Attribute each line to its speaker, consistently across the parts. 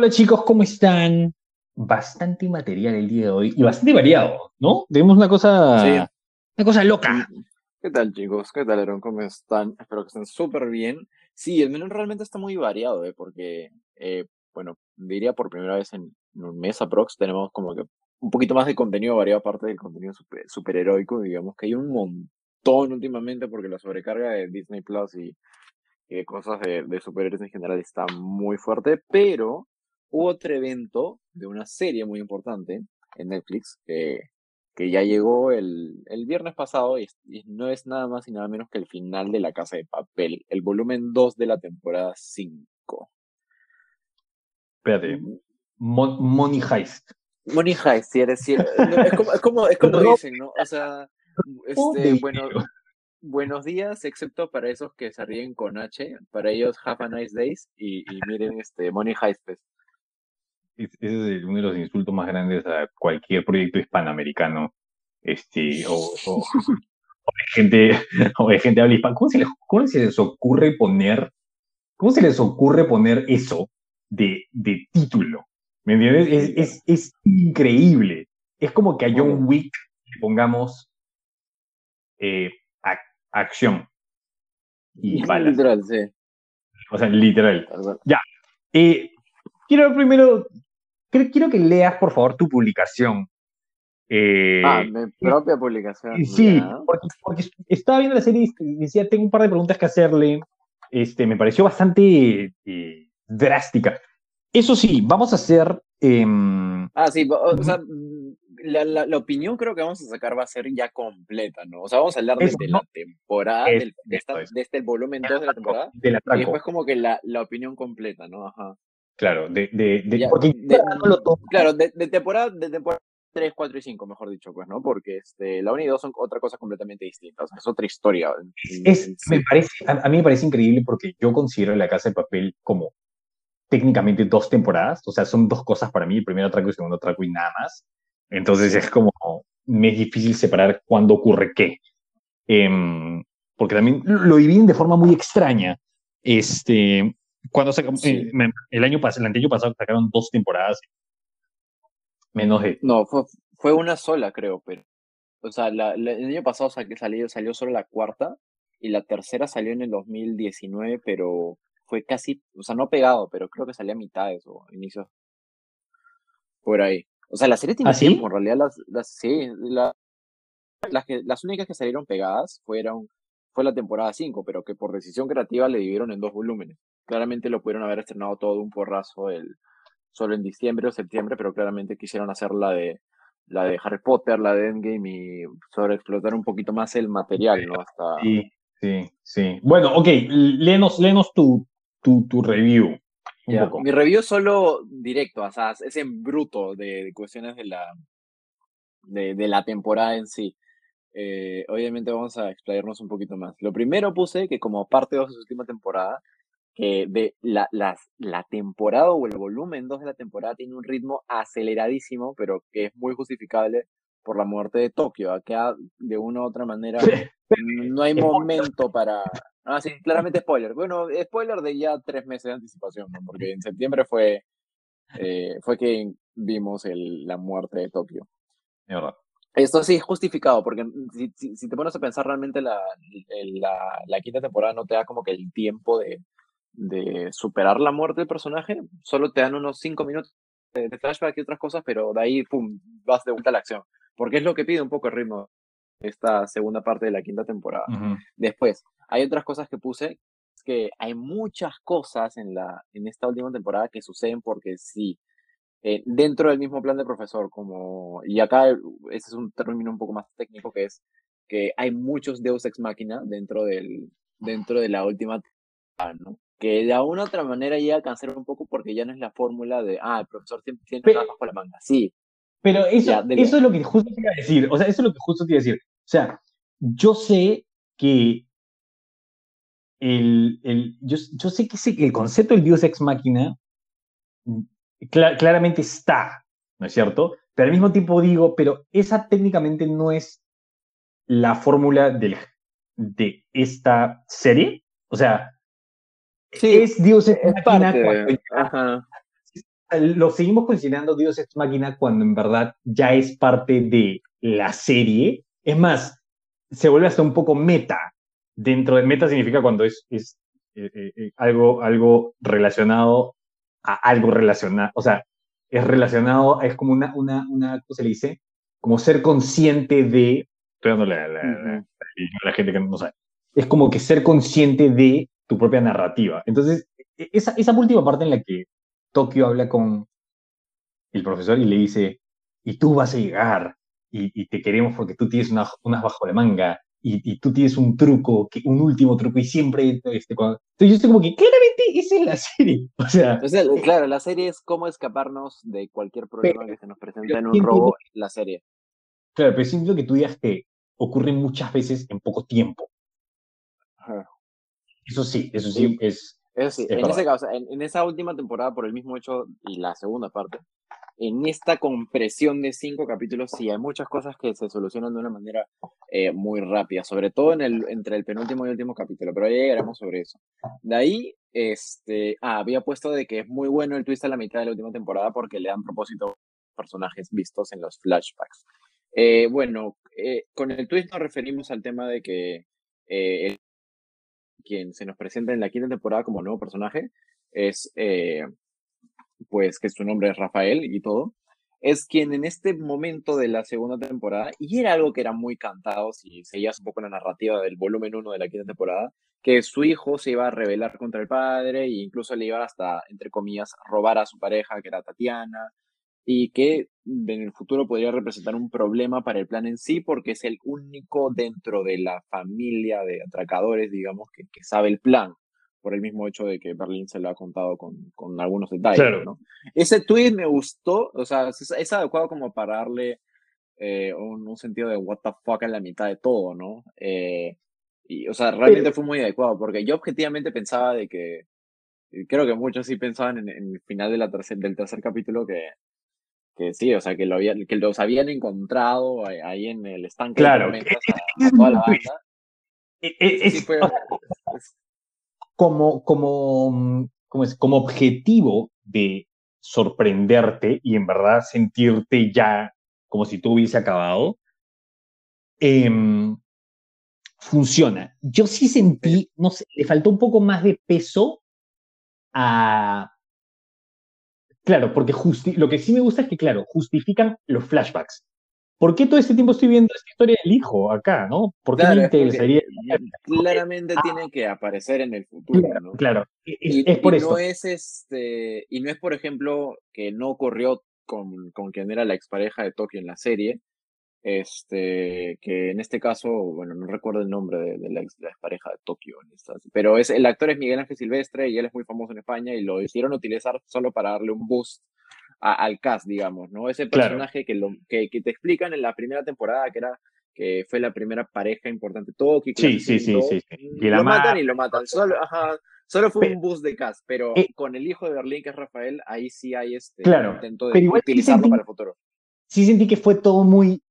Speaker 1: Hola chicos, ¿cómo están? Bastante material el día de hoy y bastante variado, ¿no? Tenemos una cosa,
Speaker 2: Sí.
Speaker 1: una cosa loca.
Speaker 2: ¿Qué tal, chicos? ¿Qué tal, Aaron? ¿Cómo están? Espero que estén súper bien. Sí, el menú realmente está muy variado, ¿eh? Porque, eh, bueno, diría por primera vez en, en un mes aprox tenemos como que un poquito más de contenido variado aparte del contenido super, superheroico, digamos que hay un montón últimamente porque la sobrecarga de Disney Plus y, y de cosas de, de superhéroes en general está muy fuerte, pero hubo otro evento de una serie muy importante en Netflix que que ya llegó el, el viernes pasado y, no es nada más y nada menos que el final de La Casa de Papel, el volumen 2 de la temporada 5.
Speaker 1: Espérate, Mon- Money Heist.
Speaker 2: Money Heist, si eres, si eres- no, es como, es como, es como dicen, ¿no? O sea, este, bueno, buenos días, excepto para esos que se ríen con H, para ellos have a nice days y, y miren este Money Heist, pues.
Speaker 1: Es- es uno de los insultos más grandes a cualquier proyecto hispanoamericano. Este, o, o- o de gente, o de gente habla hispana. ¿Cómo se les, cómo se les ocurre poner, cómo se les ocurre poner eso de, de título? ¿Me entiendes? Es, es, es increíble. Es como que a John. Wick le pongamos eh, ac- acción y balas.
Speaker 2: Literal, sí.
Speaker 1: O sea, literal.
Speaker 2: cual.
Speaker 1: Eh, quiero primero, quiero, que leas, por favor, tu publicación. Eh,
Speaker 2: Ah, mi propia publicación.
Speaker 1: sí,
Speaker 2: ya.
Speaker 1: porque, porque estaba viendo la serie y decía, tengo un par de preguntas que hacerle. Este, me pareció bastante eh, drástica. Eso sí, vamos a hacer... em,
Speaker 2: Ah, sí, o, sea, mm, la, la, la opinión creo que vamos a sacar va a ser ya completa, ¿no? O sea, vamos a hablar desde
Speaker 1: ¿no?
Speaker 2: la temporada,
Speaker 1: Eso,
Speaker 2: del- de, esta,
Speaker 1: es.
Speaker 2: de este volumen 2 de la temporada,
Speaker 1: del
Speaker 2: y
Speaker 1: atraco,
Speaker 2: después como que la, la opinión completa, ¿no? Ajá.
Speaker 1: Claro, de, de, de-
Speaker 2: Ya,
Speaker 1: porque
Speaker 2: de-
Speaker 1: no lo tomo.
Speaker 2: claro, de, temporada, de temporada 3, 4 y 5, mejor dicho, pues, ¿no? Porque este, la 1 y 2 son otra cosa completamente distinta, o sea, es otra historia.
Speaker 1: Es, me parece, a, a mí me parece increíble porque yo considero La Casa de Papel como técnicamente dos temporadas, o sea, son dos cosas para mí, el primer atraco y el segundo atraco y nada más. Entonces es como, me es difícil separar cuándo ocurre qué. Em, porque también lo dividen de forma muy extraña. Este, cuando
Speaker 2: Sí.
Speaker 1: eh, el año pasado, el año pasado sacaron dos temporadas, menos de
Speaker 2: No, fue, fue una sola, creo, pero. O sea, la, la- el año pasado sa- salió, salió solo la cuarta y la tercera salió en el 2019, pero fue casi, o sea, no pegado, pero creo que salía a mitades o inicios por ahí. O sea, la serie tiene
Speaker 1: ¿Ah, sí?
Speaker 2: en realidad las, las sí, la- las, que, las únicas que salieron pegadas fueron, fue la temporada 5, pero que por decisión creativa le dividieron en dos volúmenes. Claramente lo pudieron haber estrenado todo un porrazo el, solo en diciembre o septiembre, pero claramente quisieron hacer la de la de Harry Potter, la de Endgame y sobreexplotar un poquito más el material, ¿no? Hasta
Speaker 1: Sí, sí, sí. Bueno, ok, léenos, léenos tu, tu, tu review. Poco.
Speaker 2: Mi review es solo directo, o sea, es en bruto de, de cuestiones de la de, de la temporada en sí. Eh, obviamente vamos a explayarnos un poquito más. Lo primero puse que como parte de su última temporada, que de la, las- la temporada o el volumen 2 de la temporada tiene un ritmo aceleradísimo, pero que es muy justificable por la muerte de Tokio. Acá, de una u otra manera, no hay momento para... Ah, sí, claramente spoiler. Bueno, spoiler de ya tres meses de anticipación, ¿no? Porque en septiembre fue, eh, fue que vimos el, la muerte de Tokio.
Speaker 1: De verdad.
Speaker 2: Esto sí es justificado, porque si, si, si te pones a pensar realmente la, la, la quinta temporada no te da como que el tiempo de, de superar la muerte del personaje, solo te dan unos cinco minutos de, de flashback y otras cosas, pero de ahí, pum, vas de vuelta a la acción. Porque es lo que pide un poco el ritmo esta segunda parte de la quinta temporada. Después, hay otras cosas que puse, que hay muchas cosas en, la, en esta última temporada que suceden porque sí, eh, dentro del mismo plan de profesor, como, y acá ese es un término un poco más técnico, que es que hay muchos Deus Ex Machina dentro, del, dentro de la última temporada, ¿no? Que de alguna u otra manera llega a cansar un poco porque ya no es la fórmula de, ah, el profesor siempre tiene
Speaker 1: Pero-
Speaker 2: bajo la manga. Sí,
Speaker 1: Pero eso,
Speaker 2: Ya,
Speaker 1: eso es lo que justo te iba a decir. O sea, eso es lo que justo te iba a decir. O sea, yo sé que el, el- yo, yo sé que ese- el concepto del Dios ex máquina cla- claramente está, ¿no es cierto? Pero al mismo tiempo digo, pero esa técnicamente no es la fórmula del- de esta serie. O sea,
Speaker 2: Sí,
Speaker 1: es Dios
Speaker 2: es
Speaker 1: máquina
Speaker 2: parte
Speaker 1: cuando lo seguimos considerando Dios es máquina cuando en verdad ya es parte de la serie. Es más, se vuelve hasta un poco meta. Dentro de meta significa cuando es, es eh, eh, eh, algo, algo relacionado a algo relacionado, o sea, es relacionado, es como una, una, una ¿cómo se le dice? Como ser consciente de, estoy dándole a la, gente que no sabe, es como que ser consciente de tu propia narrativa. Entonces, e, esa, esa última parte en la que Tokio habla con el profesor y le dice, y tú vas a llegar, y, te queremos porque tú tienes unas bajo de manga, y, tú tienes un truco, un último truco, y siempre, este, cuando... Entonces yo estoy como que, claramente, esa es la serie. O sea,
Speaker 2: claro, la serie es cómo escaparnos de cualquier problema que se nos presente en un robo, la serie.
Speaker 1: Claro, pero siento que tú digas que ocurre muchas veces en poco tiempo. Eso sí, eso sí, es...
Speaker 2: Eso sí, en, ese caso, en, esa última temporada, por el mismo hecho, y la segunda parte, en esta compresión de cinco capítulos, sí hay muchas cosas que se solucionan de una manera eh, muy rápida, sobre todo en el, entre el penúltimo y último capítulo, pero ya llegaremos sobre eso. De ahí, este, ah, había puesto de que es muy bueno el twist a la mitad de la última temporada porque le dan propósito a personajes vistos en los flashbacks. Eh, bueno, eh, con el twist nos referimos al tema de que quien se nos presenta en la quinta temporada como nuevo personaje es pues que su nombre es Rafael y todo, es quien en este momento de la segunda temporada, y era algo que era muy cantado, si seguías un poco la narrativa del volumen 1 de la quinta temporada, que su hijo se iba a rebelar contra el padre e incluso le iba hasta, entre comillas, robar a su pareja, que era Tatiana, y que en el futuro podría representar un problema para el plan en sí, porque es el único dentro de la familia de atracadores, digamos, que, que sabe el plan por el mismo hecho de que Berlín se lo ha contado con, con algunos detalles. ¿no? Ese tweet me gustó, o sea, es, adecuado como para darle eh, un, un, sentido de what the fuck en la mitad de todo, ¿no? Eh, y, o sea, realmente fue muy adecuado, porque yo objetivamente pensaba de que, creo que muchos sí pensaban en, el final de la tercer, del tercer capítulo que, que sí, o sea, que, lo había, que los habían encontrado ahí en el estanque
Speaker 1: claro.
Speaker 2: de a, toda la banda.
Speaker 1: sí fue, como, como, como, es, como objetivo de sorprenderte y en verdad sentirte ya como si tú hubiese acabado, em, funciona. Yo sí sentí, no sé, le faltó un poco más de peso a... Claro, porque lo que sí me gusta es que, claro, justifican los flashbacks. ¿por qué todo este tiempo estoy viendo esta historia del hijo acá, no? ¿Por qué me interesaría?
Speaker 2: Claramente tiene que aparecer en el futuro,
Speaker 1: claro,
Speaker 2: ¿no?
Speaker 1: Claro,
Speaker 2: es,
Speaker 1: por
Speaker 2: y No es este, y no es, por ejemplo, que no ocurrió con, con quien era la expareja de Tokio en la serie, este, que en este caso, bueno, no recuerdo el nombre de, la, ex, expareja de Tokio, pero es, el actor es Miguel Ángel Silvestre y él es muy famoso en España y lo hicieron utilizar solo para darle un boost al cast, digamos, ¿no? Ese personaje que, lo, que, que, te explican en la primera temporada, que era que fue la primera pareja importante Tokio.
Speaker 1: Sí, sí, sí, sí,
Speaker 2: Y lo matan y lo matan. Solo, ajá, solo fue un boost de cast, pero eh con el hijo de Berlín, que es Rafael, ahí sí hay este intento de utilizarlo para el futuro.
Speaker 1: Sí sentí que fue todo muy,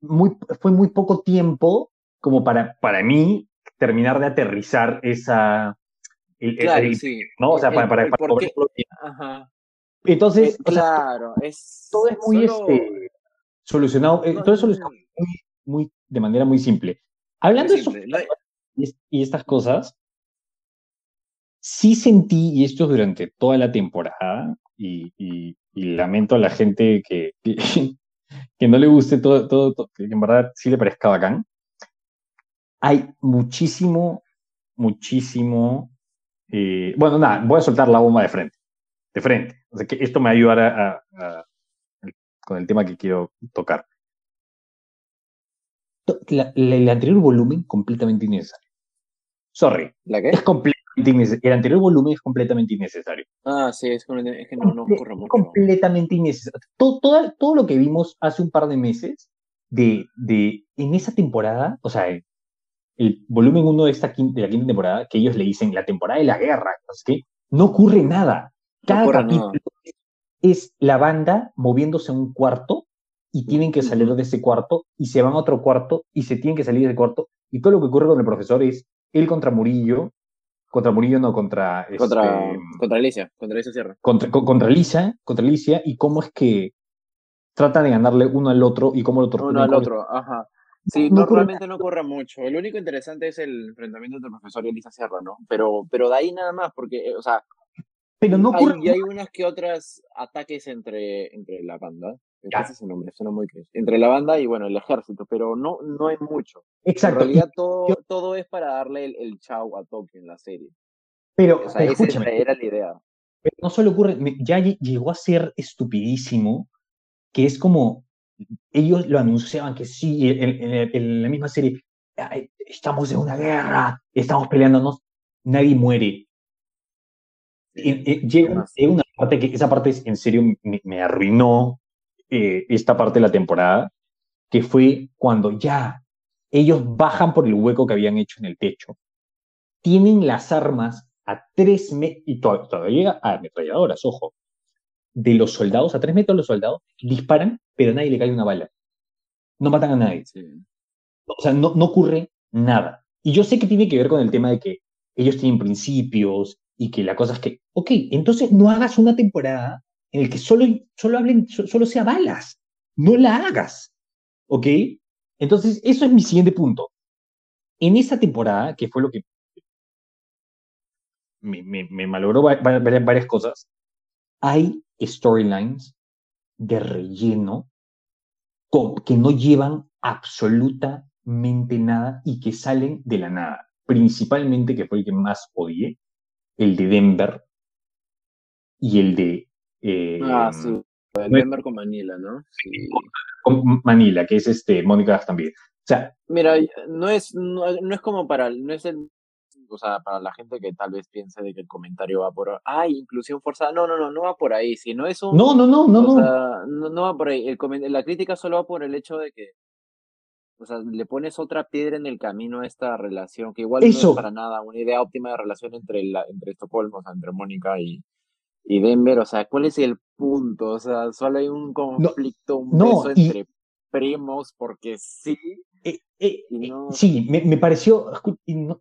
Speaker 1: muy, fue muy poco tiempo como para, para mí terminar de aterrizar esa...
Speaker 2: claro, sí.
Speaker 1: ¿no? O sea, para, para, Ajá. Entonces,
Speaker 2: claro, es
Speaker 1: todo es muy este, solucionado, eh, todo es solucionado muy, de manera muy simple. Hablando de eso y estas cosas, sí sentí, y esto durante toda la temporada, y, y, lamento a la gente que, que, no le guste todo, todo, que en verdad sí le parezca bacán, hay muchísimo, muchísimo, eh, bueno, nada, voy a soltar la bomba de frente, de frente. O sea, que esto me ayudará a, con el tema que quiero tocar. el anterior volumen completamente innecesario. Sorry.
Speaker 2: ¿La qué?
Speaker 1: Es innecesario. El anterior volumen es completamente innecesario.
Speaker 2: Ah, sí, es, que no, no ocurre mucho.
Speaker 1: completamente innecesario. Todo, todo, todo, lo que vimos hace un par de meses de, de en esa temporada, o sea, el, volumen 1 de, esta de la quinta temporada, que ellos le dicen la temporada de la guerra, es que no ocurre nada. Cada capítulo es la banda moviéndose a un cuarto y tienen que salir de ese cuarto y se van a otro cuarto y se tienen que salir de ese cuarto y todo lo que ocurre con el profesor es él contra Murillo contra Murillo, no, contra...
Speaker 2: Contra,
Speaker 1: este,
Speaker 2: contra Alicia, contra Alicia Sierra.
Speaker 1: contra, co- contra Lisa, contra Alicia, y cómo es que tratan de ganarle uno al otro y cómo lo torturan.
Speaker 2: Uno al otro, ajá. Sí,
Speaker 1: No
Speaker 2: no,
Speaker 1: ocurre
Speaker 2: realmente no ocurre mucho. Lo único interesante es el enfrentamiento entre el profesor y Elisa Sierra, ¿no? Pero, pero de ahí nada más, porque, eh, o sea,
Speaker 1: Pero no
Speaker 2: hay,
Speaker 1: ocurre.
Speaker 2: y hay unas que otras ataques entre, entre la banda. Ese es el nombre, suena muy cringe. Entre la banda y, bueno, el ejército, pero no, no hay mucho.
Speaker 1: Exacto.
Speaker 2: En realidad todo, todo es para darle el, el chau a Tokio en la serie.
Speaker 1: pero,
Speaker 2: O sea,
Speaker 1: pero
Speaker 2: esa era la idea.
Speaker 1: pero no solo ocurre, ya lle- llegó a ser estupidísimo, que es como ellos lo anunciaban que sí, en, en- en- en la misma serie, "Ay, estamos en una guerra, estamos peleándonos, nadie muere. Llega, una parte que esa parte en serio me, me arruinó eh, esta parte de la temporada, que fue cuando ya ellos bajan por el hueco que habían hecho en el techo, tienen las armas a tres metros, y to- todavía llega a ametralladoras, ojo, de los soldados, a tres metros los soldados, disparan, pero a nadie le cae una bala. No matan a nadie.
Speaker 2: sí.
Speaker 1: O sea, no, no ocurre nada. Y yo sé que tiene que ver con el tema de que ellos tienen principios y que la cosa es que, ok, entonces no hagas una temporada en el que solo, solo hablen, so- solo sea balas. No la hagas. ¿Ok? Entonces, eso es mi siguiente punto. En esa temporada, que fue lo que me, me, me malogró va- va- varias, varias cosas, hay storylines de relleno que no llevan absolutamente nada y que salen de la nada. Principalmente, que fue el que más odié, el de Denver y el de eh,
Speaker 2: Ah, sí. El
Speaker 1: no-
Speaker 2: Denver con Manila, ¿no? Sí.
Speaker 1: con Manila, que es este Mónica también. O sea,
Speaker 2: Mira, no es, no, no es como para, no es el, o sea, para la gente que tal vez piense de que el comentario va por, ay, inclusión forzada. No, no, no, no va por ahí, sino es un,
Speaker 1: no, no, no, no,
Speaker 2: o
Speaker 1: no.
Speaker 2: sea, no, no va por ahí. El la crítica solo va por el hecho de que, o sea, le pones otra piedra en el camino a esta relación, que igual no es para nada una idea óptima de relación entre la, entre Estocolmo, o sea, entre Mónica y, y Denver. O sea, ¿cuál es el punto? O sea, solo hay un conflicto, un
Speaker 1: no,
Speaker 2: beso
Speaker 1: y-
Speaker 2: entre primos, porque sí.
Speaker 1: Eh, eh, eh,
Speaker 2: no-
Speaker 1: sí, me, me pareció,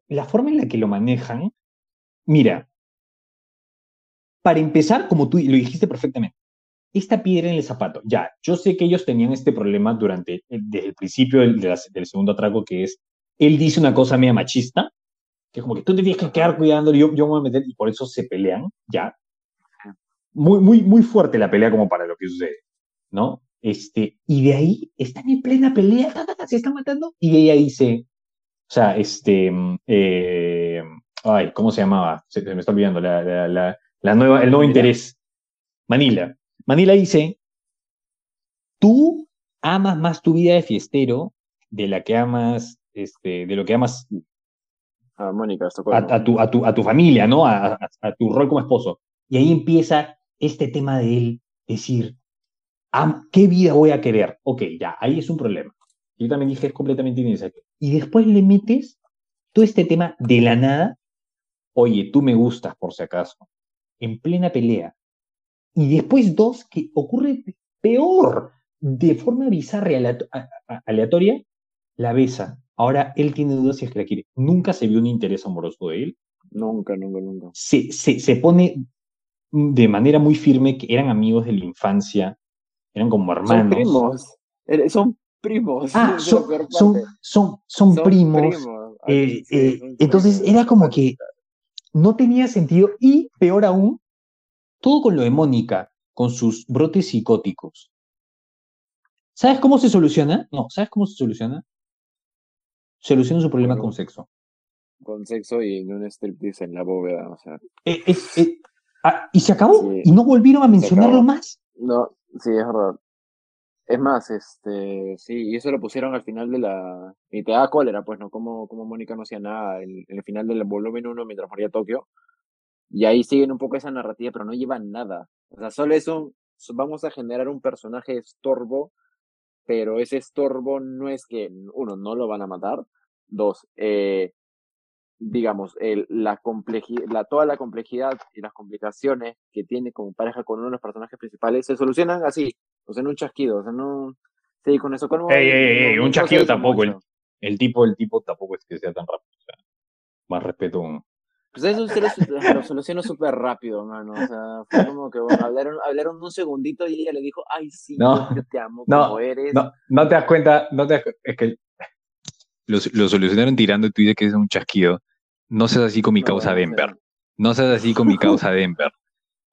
Speaker 1: la forma en la que lo manejan, mira, para empezar, como tú lo dijiste perfectamente, esta piedra en el zapato, ya, yo sé que ellos tenían este problema durante, eh, desde el principio del, segundo atraco, que es, él dice una cosa media machista, que es como que tú te tienes que quedar cuidando, yo, yo me voy a meter, y por eso se pelean, ya. Muy, muy, muy fuerte la pelea como para lo que sucede, ¿no? Este, y de ahí están en plena pelea, se están matando, y ella dice, o sea, este, mm, eh, ay, ¿cómo se llamaba? Se, se me está olvidando, la, la, la, la nueva, el nuevo
Speaker 2: Manila.
Speaker 1: interés. Manila. Manila dice, tú amas más tu vida de fiestero de la que amas, este, de lo que amas
Speaker 2: a Mónica,
Speaker 1: a, a tu, a, tu, a tu familia, ¿no? A tu rol como esposo. Y ahí empieza este tema de él decir, "Am- ¿qué vida voy a querer? Ok, ya, ahí es un problema. Yo también dije, es completamente innecesario. Y después le metes todo este tema de la nada, oye, tú me gustas por si acaso, en plena pelea. Y después dos, que ocurre peor, de forma bizarra y aleatoria, la besa. Ahora él tiene dudas si es que la quiere. Nunca se vio un interés amoroso de él.
Speaker 2: Nunca, nunca, nunca.
Speaker 1: Se, se, se pone de manera muy firme que eran amigos de la infancia, eran como hermanos.
Speaker 2: Son primos. Eh, Son primos.
Speaker 1: Ah, son,
Speaker 2: peor
Speaker 1: son, son, son primos.
Speaker 2: primos.
Speaker 1: Eh,
Speaker 2: sí,
Speaker 1: eh, entonces
Speaker 2: primos.
Speaker 1: era como que no tenía sentido y peor aún, todo con lo de Mónica, con sus brotes psicóticos. ¿Sabes cómo se soluciona? No, ¿sabes cómo se soluciona? Soluciona su problema
Speaker 2: Bueno.
Speaker 1: con sexo.
Speaker 2: Con sexo y en un striptease en la bóveda, o sea.
Speaker 1: Es- ah, y se acabó,
Speaker 2: Sí.
Speaker 1: y no volvieron a mencionarlo más.
Speaker 2: No, sí, es verdad. Es más, este, sí, y eso lo pusieron al final de la... Y te da cólera, pues, ¿no? Como, como Mónica no hacía nada en, en el final del volumen 1 mientras moría Tokio. Y ahí siguen un poco esa narrativa, pero no llevan nada. O sea, solo es un... Vamos a generar un personaje estorbo, pero ese estorbo no es que, uno, no lo van a matar. Dos, eh, digamos, el, la complejidad, la, toda la complejidad y las complicaciones que tiene como pareja con uno de los personajes principales se solucionan así, o sea, en un chasquido, o sea, no... Sí, con eso con
Speaker 1: Ey, ey, ey, un chasquido tampoco, el- El tipo, el tipo tampoco es que sea tan rápido. o sea, más respeto. un-
Speaker 2: Pues eso ustedes lo solucionó súper rápido, mano. O sea, fue como que bueno, hablaron, hablaron un segundito y ella le dijo, ay, sí,
Speaker 1: No,
Speaker 2: yo te amo
Speaker 1: no,
Speaker 2: como eres.
Speaker 1: No, no te das cuenta, no te das es que lo, lo solucionaron tirando y tú dices que es un chasquido. No seas así con mi
Speaker 2: No,
Speaker 1: causa Denver. No seas así con mi causa Denver.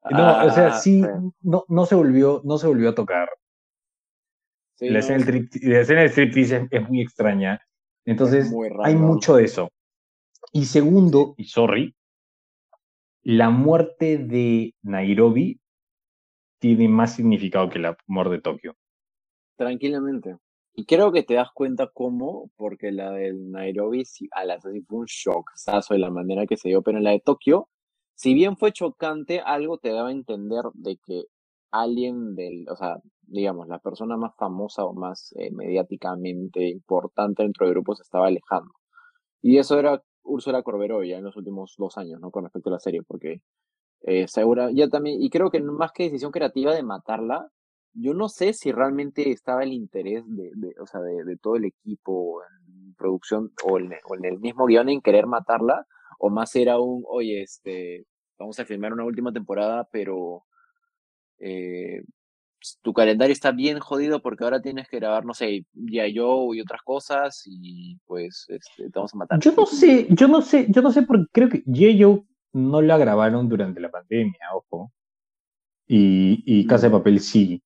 Speaker 1: No, o sea,
Speaker 2: ah,
Speaker 1: sí, no, no se volvió, no se volvió a tocar.
Speaker 2: sí,
Speaker 1: La
Speaker 2: no,
Speaker 1: escena del la escena del striptease es, es muy extraña.
Speaker 2: es
Speaker 1: Entonces,
Speaker 2: muy
Speaker 1: hay mucho de eso. Y segundo, y sorry, la muerte de Nairobi tiene más significado que la muerte de Tokio.
Speaker 2: tranquilamente. Y creo que te das cuenta cómo, porque la del Nairobi a la sí fue un shockzazo de la manera que se dio, pero en la de Tokio, si bien fue chocante, algo te daba a entender de que alguien del, o sea, digamos, la persona más famosa o más eh, mediáticamente importante dentro del grupo se estaba alejando. Y eso era Úrsula Corberó ya en los últimos dos años, ¿no? Con respecto a la serie, porque eh, segura, ya también, y creo que más que decisión creativa de matarla, yo no sé si realmente estaba el interés de, de, o sea, de, de todo el equipo en producción o en, o en el mismo guion en querer matarla, o más era un, oye, este, vamos a filmar una última temporada, pero eh, pues, tu calendario está bien jodido porque ahora tienes que grabar, no sé, ya yo y otras cosas y pues este, te vamos a matar.
Speaker 1: Yo no sé, yo no sé, yo no sé porque creo que Yeyo no la grabaron durante la pandemia, ojo. Y, y Casa de Papel sí.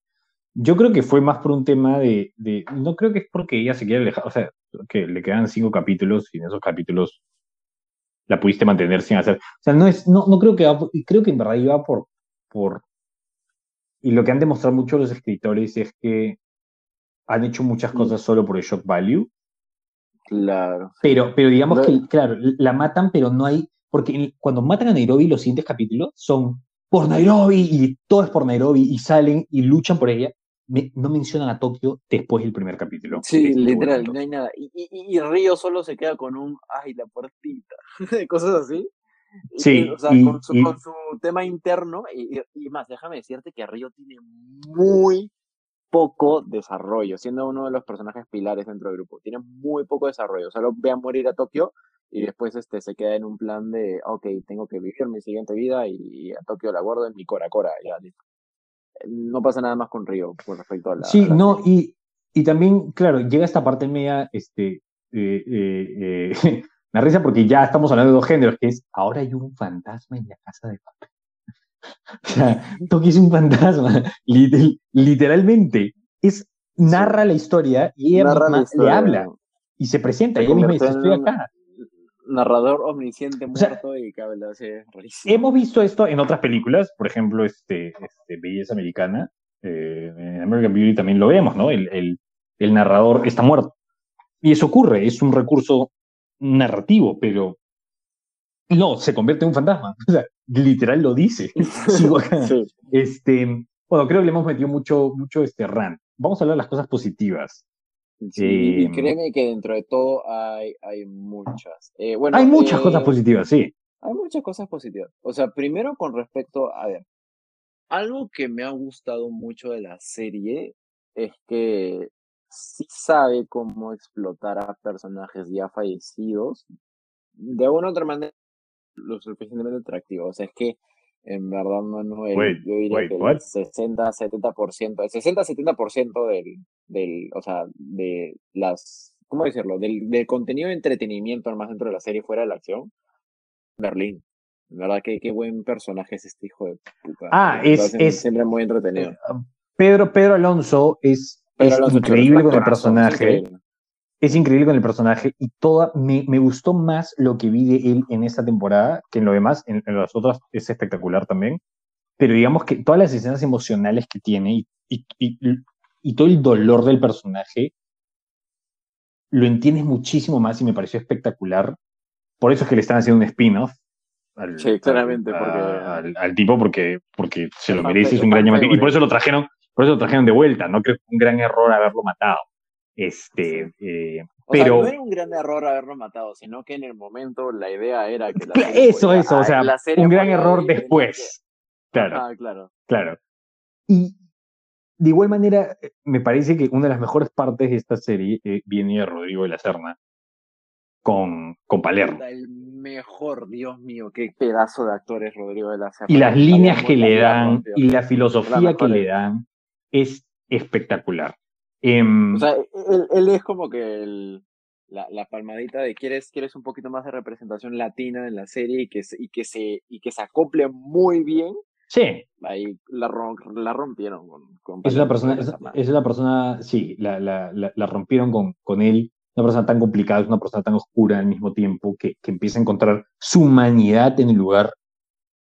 Speaker 1: Yo creo que fue más por un tema de, de- no creo que es porque ella se quiere alejar, o sea, que le quedan cinco capítulos y en esos capítulos la pudiste mantener sin hacer. O sea, no es, no, no creo que va por- y creo que en verdad iba por, por, y lo que han demostrado mucho los escritores es que han hecho muchas cosas solo por el shock value,
Speaker 2: Claro.
Speaker 1: pero, pero digamos que, claro, la matan, pero no hay, porque cuando matan a Nairobi, los siguientes capítulos son por Nairobi y todo es por Nairobi y salen y luchan por ella. Me- no mencionan a Tokio después del primer capítulo.
Speaker 2: Sí, literal, no hay nada. Y, y, y- Río solo se queda con un, ay, la puertita, cosas así.
Speaker 1: Sí,
Speaker 2: y, o sea, con, su, con su tema interno. Y más, déjame decirte que Río tiene muy poco desarrollo, siendo uno de los personajes pilares dentro del grupo. Tiene muy poco desarrollo. Solo ve a morir a Tokio y después este, se queda en un plan de, ok, tengo que vivir mi siguiente vida y, a Tokio la guardo en mi cora cora. Ya, listo. No pasa nada más con Río con respecto a la.
Speaker 1: Sí,
Speaker 2: a la
Speaker 1: no, y, y también, claro, llega esta parte media, este, eh, eh, eh, me risa porque ya estamos hablando de dos géneros, que es, ahora hay un fantasma en la casa de papel. O sea, Toki es un fantasma, liter- literalmente, es, narra la historia y ella misma
Speaker 2: historia.
Speaker 1: le habla y se presenta,
Speaker 2: Se
Speaker 1: ella misma dice, estoy acá.
Speaker 2: Narrador omnisciente
Speaker 1: sea,
Speaker 2: muerto y que habla así.
Speaker 1: Hemos visto esto en otras películas, por ejemplo, este, este Belleza Americana, eh, en American Beauty también lo vemos, ¿no? El, el, el narrador está muerto. Y eso ocurre, es un recurso narrativo, pero no, se convierte en un fantasma. O sea, literal lo dice.
Speaker 2: Sí.
Speaker 1: Este, bueno, creo que le hemos metido mucho, mucho este rant. Vamos a hablar de las cosas positivas.
Speaker 2: Sí, y créeme que dentro de todo hay, hay muchas. Eh, bueno,
Speaker 1: Hay muchas
Speaker 2: eh,
Speaker 1: cosas positivas, sí.
Speaker 2: Hay muchas cosas positivas. O sea, primero con respecto, a ver, algo que me ha gustado mucho de la serie es que sí sabe cómo explotar a personajes ya fallecidos de una u otra manera lo suficientemente atractivo. O sea, es que en verdad, Manuel,
Speaker 1: Wait,
Speaker 2: yo diría
Speaker 1: wait,
Speaker 2: que
Speaker 1: what?
Speaker 2: el 60-70%, el 60-70% del, del, o sea, de las, ¿cómo decirlo? Del, del contenido de entretenimiento más dentro de la serie fuera de la acción, Berlín. En verdad, qué, qué buen personaje es este hijo de puta.
Speaker 1: Ah, es-
Speaker 2: hacen
Speaker 1: es-
Speaker 2: siempre muy entretenido.
Speaker 1: Pedro, Pedro Alonso es, es
Speaker 2: Alonso
Speaker 1: increíble con el personaje. Es increíble con el personaje y toda me, me gustó más lo que vi de él en esta temporada que en lo demás, en, en las otras es espectacular también, pero digamos que todas las escenas emocionales que tiene y, y, y, y todo el dolor del personaje lo entiendes muchísimo más y me pareció espectacular. Por eso es que le están haciendo un spin-off. Al,
Speaker 2: Sí, claramente,
Speaker 1: al-
Speaker 2: porque-
Speaker 1: a- al, al tipo porque, porque se lo
Speaker 2: Es
Speaker 1: merece, es un gran llamativo. Y por eso lo trajeron, por eso lo trajeron de vuelta. No creo que fue un gran error haberlo matado. Este, eh,
Speaker 2: O sea,
Speaker 1: pero
Speaker 2: no era un gran error haberlo matado, sino que en el momento la idea era que la serie
Speaker 1: Eso,
Speaker 2: podía-
Speaker 1: eso, o
Speaker 2: ah,
Speaker 1: sea, un gran error después.
Speaker 2: que-
Speaker 1: Claro,
Speaker 2: Ajá, claro.
Speaker 1: claro. Y de igual manera, eh, me parece que una de las mejores partes de esta serie eh, viene de Rodrigo de la Serna con, con Palermo.
Speaker 2: mejor, Dios mío, qué pedazo de actores Rodrigo de la Serna.
Speaker 1: Y las líneas que le dan y la filosofía que le dan es espectacular. Em,
Speaker 2: o sea, él, él, es como que el, la, la, palmadita de quieres, quieres un poquito más de representación latina en la serie y que, y que, se, y que se acople muy bien.
Speaker 1: Sí.
Speaker 2: Ahí la, la rompieron con,
Speaker 1: es una persona, es, una persona, sí, la, la, la, rompieron con, con él. Una persona tan complicada, es una persona tan oscura al mismo tiempo que, que empieza a encontrar su humanidad en el lugar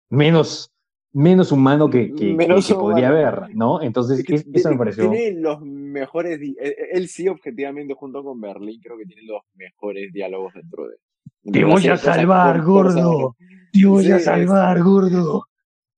Speaker 1: menos menos humano que, que, podría haber, ¿no? Entonces, eso me pareció.
Speaker 2: Tiene los mejores. E, e, él sí, objetivamente, junto con Berlín, creo que tiene los mejores diálogos dentro de.
Speaker 1: Te voy a salvar, gordo. Te voy a salvar, gordo.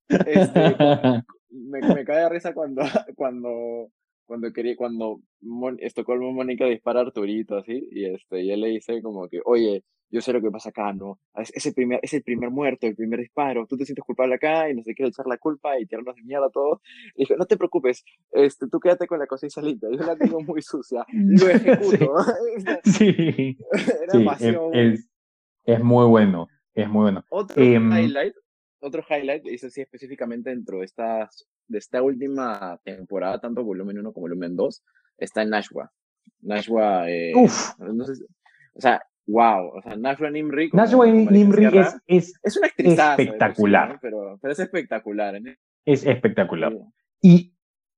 Speaker 2: Este, me, me cae de risa cuando, cuando cuando quería, cuando Mon Estocolmo Mónica dispara a Arturito así, y este, y él le dice como que, oye, yo sé lo que pasa acá, ¿no? Es, el primer, es el primer muerto, el primer disparo, tú te sientes culpable acá y no sé qué echar la culpa y tirarnos de mierda a todos. Y dije, no te preocupes, este, tú quédate con la cocina limpia, yo la tengo muy sucia, lo ejecuto.
Speaker 1: Sí, sí. es, es, muy bueno, es muy bueno.
Speaker 2: Otro em, highlight, otro highlight, eso sí específicamente dentro de estas de esta última temporada, tanto volumen 1 como volumen 2, está en Nashua. Nashua, eh, o sea, wow, o sea, Nashua Nimri.
Speaker 1: Nashua Nimri es, es,
Speaker 2: es una actriz
Speaker 1: espectacular.
Speaker 2: pero, pero, es espectacular. ¿eh?
Speaker 1: Es espectacular. Y,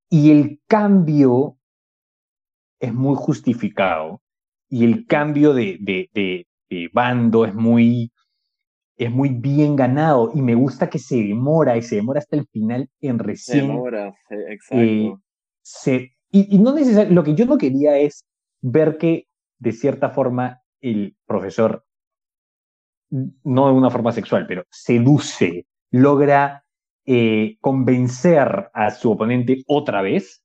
Speaker 1: y el cambio es muy justificado. Y el cambio de, de, de, de bando es muy, es muy bien ganado y me gusta que se demora y se demora hasta el final en recién.
Speaker 2: Se demora, exacto. Eh,
Speaker 1: se, y, no necesariamente, lo que yo no quería es ver que de cierta forma el profesor, no de una forma sexual, pero seduce, logra eh, convencer a su oponente otra vez,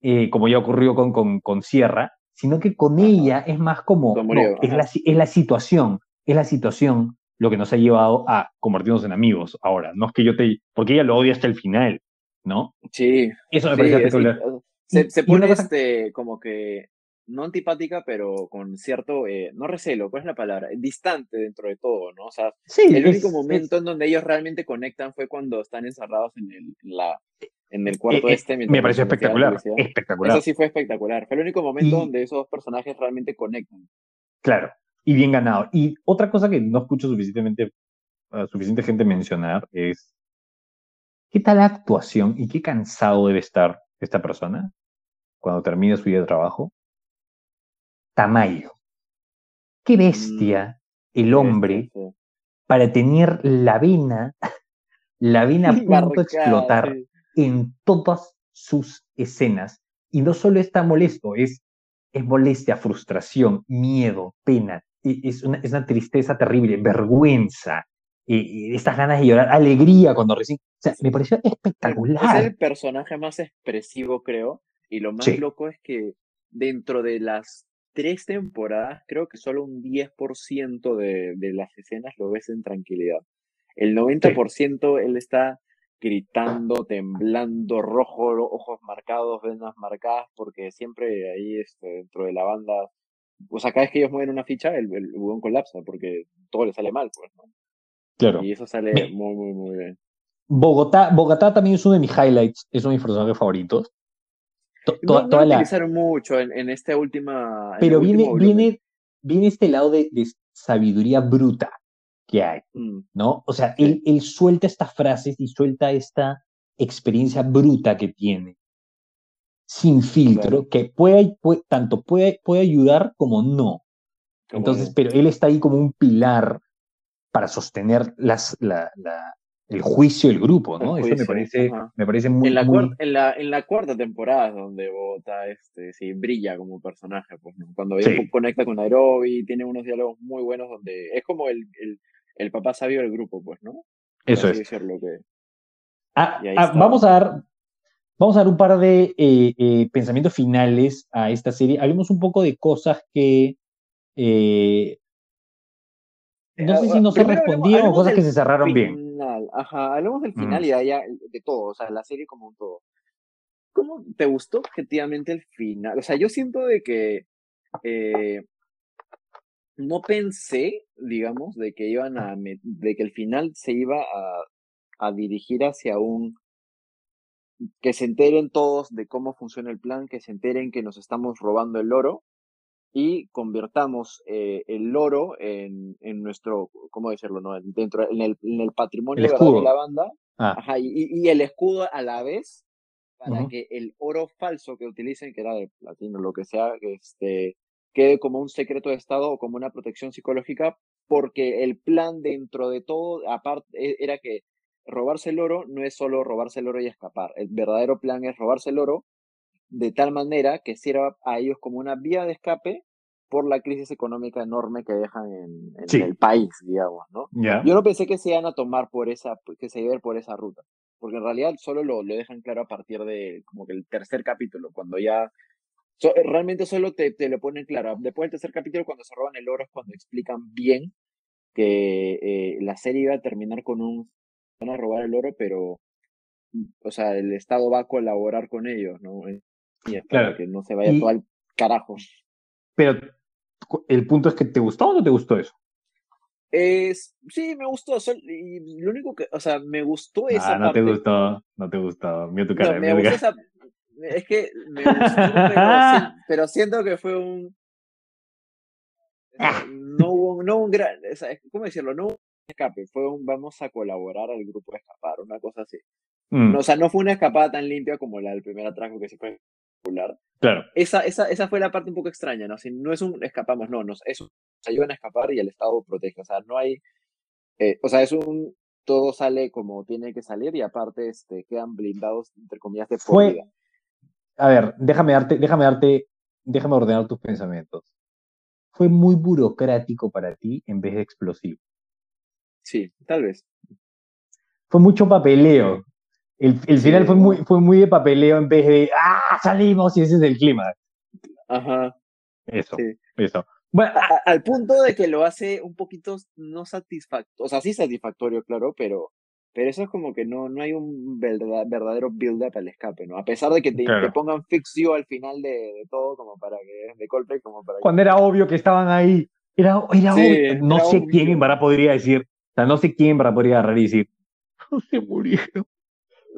Speaker 1: eh, como ya ocurrió con, con, con, Sierra, sino que con ella es más como, es, la, es la situación, es la situación lo que nos ha llevado a convertirnos en amigos ahora. No es que yo te. Porque ella lo odia hasta el final, ¿no?
Speaker 2: Sí.
Speaker 1: Eso me parece espectacular.
Speaker 2: Se, se pone este, como que. No antipática, pero con cierto, eh, no recelo, ¿cuál es la palabra? Distante dentro de todo, ¿no? O sea, el único momento en donde ellos realmente conectan fue cuando están encerrados en el, la, en el cuarto
Speaker 1: eh, eh,
Speaker 2: este.
Speaker 1: Me pareció espectacular, espectacular.
Speaker 2: Eso sí fue espectacular. Fue el único momento donde esos dos personajes realmente conectan.
Speaker 1: Claro, y bien ganado. Y otra cosa que no escucho suficientemente, uh, suficiente gente mencionar es, ¿qué tal la actuación y qué cansado debe estar esta persona cuando termina su día de trabajo? Tamayo. Qué bestia mm, el hombre para tener la vena, la vena a punto de explotar en todas sus escenas. Y no solo está molesto, es, es molestia, frustración, miedo, pena, es una, es una tristeza terrible, vergüenza, y, estas ganas de llorar, alegría cuando recién. O sea, me pareció espectacular.
Speaker 2: Es el personaje más expresivo, creo, y lo más loco es que dentro de las tres temporadas, creo que solo un 10% de, de las escenas lo ves en tranquilidad. El 90% él está gritando, temblando, rojo, ojos marcados, venas marcadas, porque siempre ahí este, dentro de la banda o sea, cada vez que ellos mueven una ficha, el, el colapsa porque todo le sale mal, pues, ¿no?
Speaker 1: Claro.
Speaker 2: Y eso sale muy, muy, muy bien.
Speaker 1: Bogotá, Bogotá también es uno de mis highlights, es uno de mis personajes favoritos.
Speaker 2: No, lo utilizaron mucho en, en esta última.
Speaker 1: Pero viene, viene, viene este lado de, de, sabiduría bruta que hay, mm. ¿no? O sea, él, él suelta estas frases y suelta esta experiencia bruta que tiene sin filtro, que puede, tanto puede, puede ayudar como no. Entonces, pero él está ahí como un pilar para sostener las, la, la, el juicio del grupo, ¿no? Eso me parece, me parece muy,
Speaker 2: en la,
Speaker 1: muy...
Speaker 2: En, la, en la cuarta temporada donde Bota este, sí, brilla como personaje, pues, cuando conecta con Nairobi, tiene unos diálogos muy buenos donde es como el, el, el papá sabio del grupo, pues, ¿no?
Speaker 1: Eso es. Que... Ah, ah, vamos a dar Vamos a dar un par de eh, eh, pensamientos finales a esta serie. Hablemos un poco de cosas que eh, no sé si no se respondieron o cosas que se cerraron bien.
Speaker 2: Ajá, hablemos del final y de, allá, de todo, o sea, la serie como un todo. ¿Cómo te gustó objetivamente el final? O sea, yo siento de que no pensé, digamos, de que iban a, de que el final se iba a, a dirigir hacia un que se enteren todos de cómo funciona el plan, que se enteren que nos estamos robando el oro y convirtamos eh, el oro en, en, nuestro, ¿cómo decirlo? No? Dentro, en el, en el patrimonio de la banda. Ah. Ajá, y, y, el escudo a la vez para que el oro falso que utilicen, que era de platino, lo que sea, este, quede como un secreto de Estado o como una protección psicológica, porque el plan dentro de todo, aparte, era que robarse el oro no es solo robarse el oro y escapar. El verdadero plan es robarse el oro de tal manera que sirva a ellos como una vía de escape por la crisis económica enorme que dejan en, el país, digamos, ¿no? Yo no pensé que se iban a tomar por esa, que se iban a ir por esa ruta, porque en realidad solo lo, lo dejan claro a partir de como que el tercer capítulo, cuando ya realmente solo te, te lo ponen claro. Después del tercer capítulo, cuando se roban el oro, es cuando explican bien que eh, la serie iba a terminar con un van a robar el oro, pero, mm, o sea, el Estado va a colaborar con ellos, ¿no? Y claro. que no se vaya todo al carajo.
Speaker 1: Pero el punto es que te gustó o no te gustó eso.
Speaker 2: Es, sí, me gustó. y lo único que, o sea, me gustó esa
Speaker 1: ah, no te gustó, no te gustó. Mira tu cara.
Speaker 2: me
Speaker 1: gustó
Speaker 2: esa, es que me gustó, pero, siento que fue un. Ah. No hubo, no un gran. ¿Cómo decirlo? No escape, fue un vamos a colaborar al grupo de escapar, una cosa así. Mm. o sea, no fue una escapada tan limpia como la del primer atraco que se fue popular.
Speaker 1: Claro.
Speaker 2: Esa, esa, esa fue la parte un poco extraña, ¿no? Si no es un escapamos, no, nos, es un, se ayudan a escapar y el Estado protege. O sea, no hay. Eh, o sea, es un. Todo sale como tiene que salir y aparte este, quedan blindados, entre comillas, de
Speaker 1: fue, A ver, déjame darte, déjame darte, déjame ordenar tus pensamientos. Fue muy burocrático para ti en vez de explosivo.
Speaker 2: Sí, tal vez.
Speaker 1: Fue mucho papeleo. El, el final fue muy, fue muy de papeleo en vez de, ¡ah, salimos! Y ese es el clima.
Speaker 2: Ajá.
Speaker 1: Eso, eso.
Speaker 2: Bueno, al punto de que lo hace un poquito no satisfactorio, o sea, sí satisfactorio, claro, pero, pero eso es como que no, no hay un verdadero build-up al escape, ¿no? A pesar de que te, pongan fix you al final de, todo, como para que, de golpe, como para
Speaker 1: Cuando era obvio que estaban ahí, era, era obvio, no sé quién en verdad podría decir, sea, no sé quién para poder agarrar y decir, no se murieron.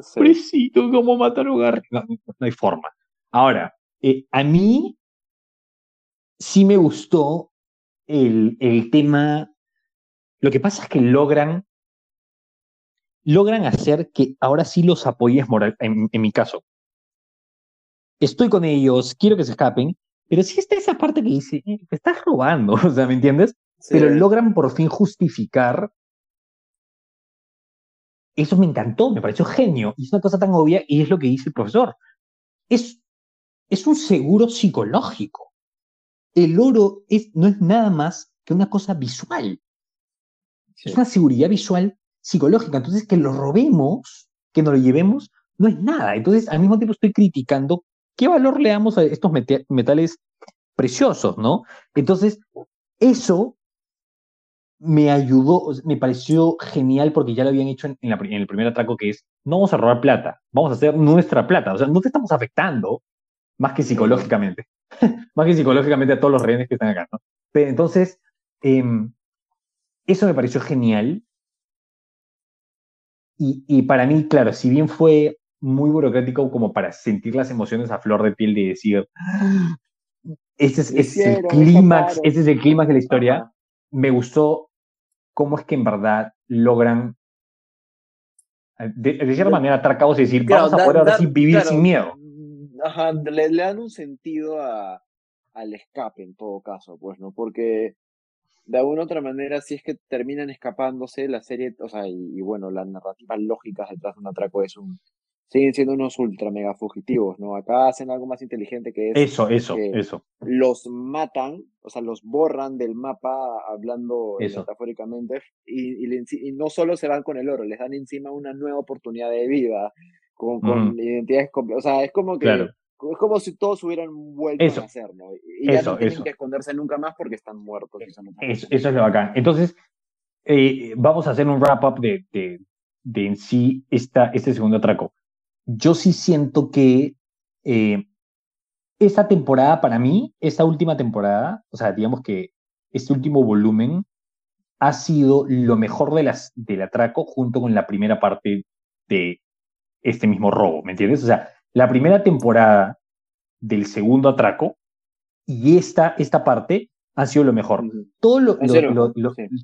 Speaker 1: Sí. ¿cómo mataron a no, no, hay forma. Ahora, eh, a mí sí me gustó el, el tema. Lo que pasa es que logran logran hacer que ahora sí los apoyes moral, en, mi caso. Estoy con ellos, quiero que se escapen, pero sí está esa parte que dice, eh, te estás robando, o sea, ¿me entiendes? Pero logran por fin justificar eso me encantó, me pareció genio. Y es una cosa tan obvia y es lo que dice el profesor. Es, es un seguro psicológico. El oro es, no es nada más que una cosa visual. Es una seguridad visual psicológica. Entonces, que lo robemos, que nos lo llevemos, no es nada. Entonces, al mismo tiempo estoy criticando qué valor le damos a estos metales preciosos, ¿no? Entonces, eso me ayudó, me pareció genial porque ya lo habían hecho en, el primer atraco que es, no vamos a robar plata, vamos a hacer nuestra plata, o sea, no te estamos afectando más que psicológicamente, más que psicológicamente a todos los rehenes que están acá, ¿no? Pero entonces, em, eso me pareció genial. Y, y, para mí, claro, si bien fue muy burocrático como para sentir las emociones a flor de piel de decir, ah, ese es, el clímax, ese es el clímax de la historia, me gustó cómo es que en verdad logran, eh, de, cierta manera, atracados y decir, vamos a poder ahora sí vivir sin miedo.
Speaker 2: Mm, ajá, le, dan un sentido a, al escape en todo caso, pues, ¿no? Porque de alguna otra manera, si es que terminan escapándose, la serie, o sea, y, y bueno, las narrativas lógicas detrás de un atraco es un, siguen siendo unos ultra mega fugitivos, ¿no? Acá hacen algo más inteligente que es.
Speaker 1: Eso, eso, eso.
Speaker 2: Los matan, o sea, los borran del mapa, hablando metafóricamente, y, y, no solo se van con el oro, les dan encima una nueva oportunidad de vida, con, con identidades O sea, es como que. Es como si todos hubieran vuelto a hacer, ¿no? Y ya no tienen que esconderse nunca más porque están muertos.
Speaker 1: eso, eso, es lo bacán. Entonces, eh, vamos a hacer un wrap-up de, de, de, en sí esta, este segundo atraco yo sí siento que eh, esta temporada para mí, esta última temporada, o sea, digamos que este último volumen ha sido lo mejor de las, del atraco junto con la primera parte de este mismo robo, ¿me entiendes? O sea, la primera temporada del segundo atraco y esta, esta parte ha sido lo mejor. Todo lo,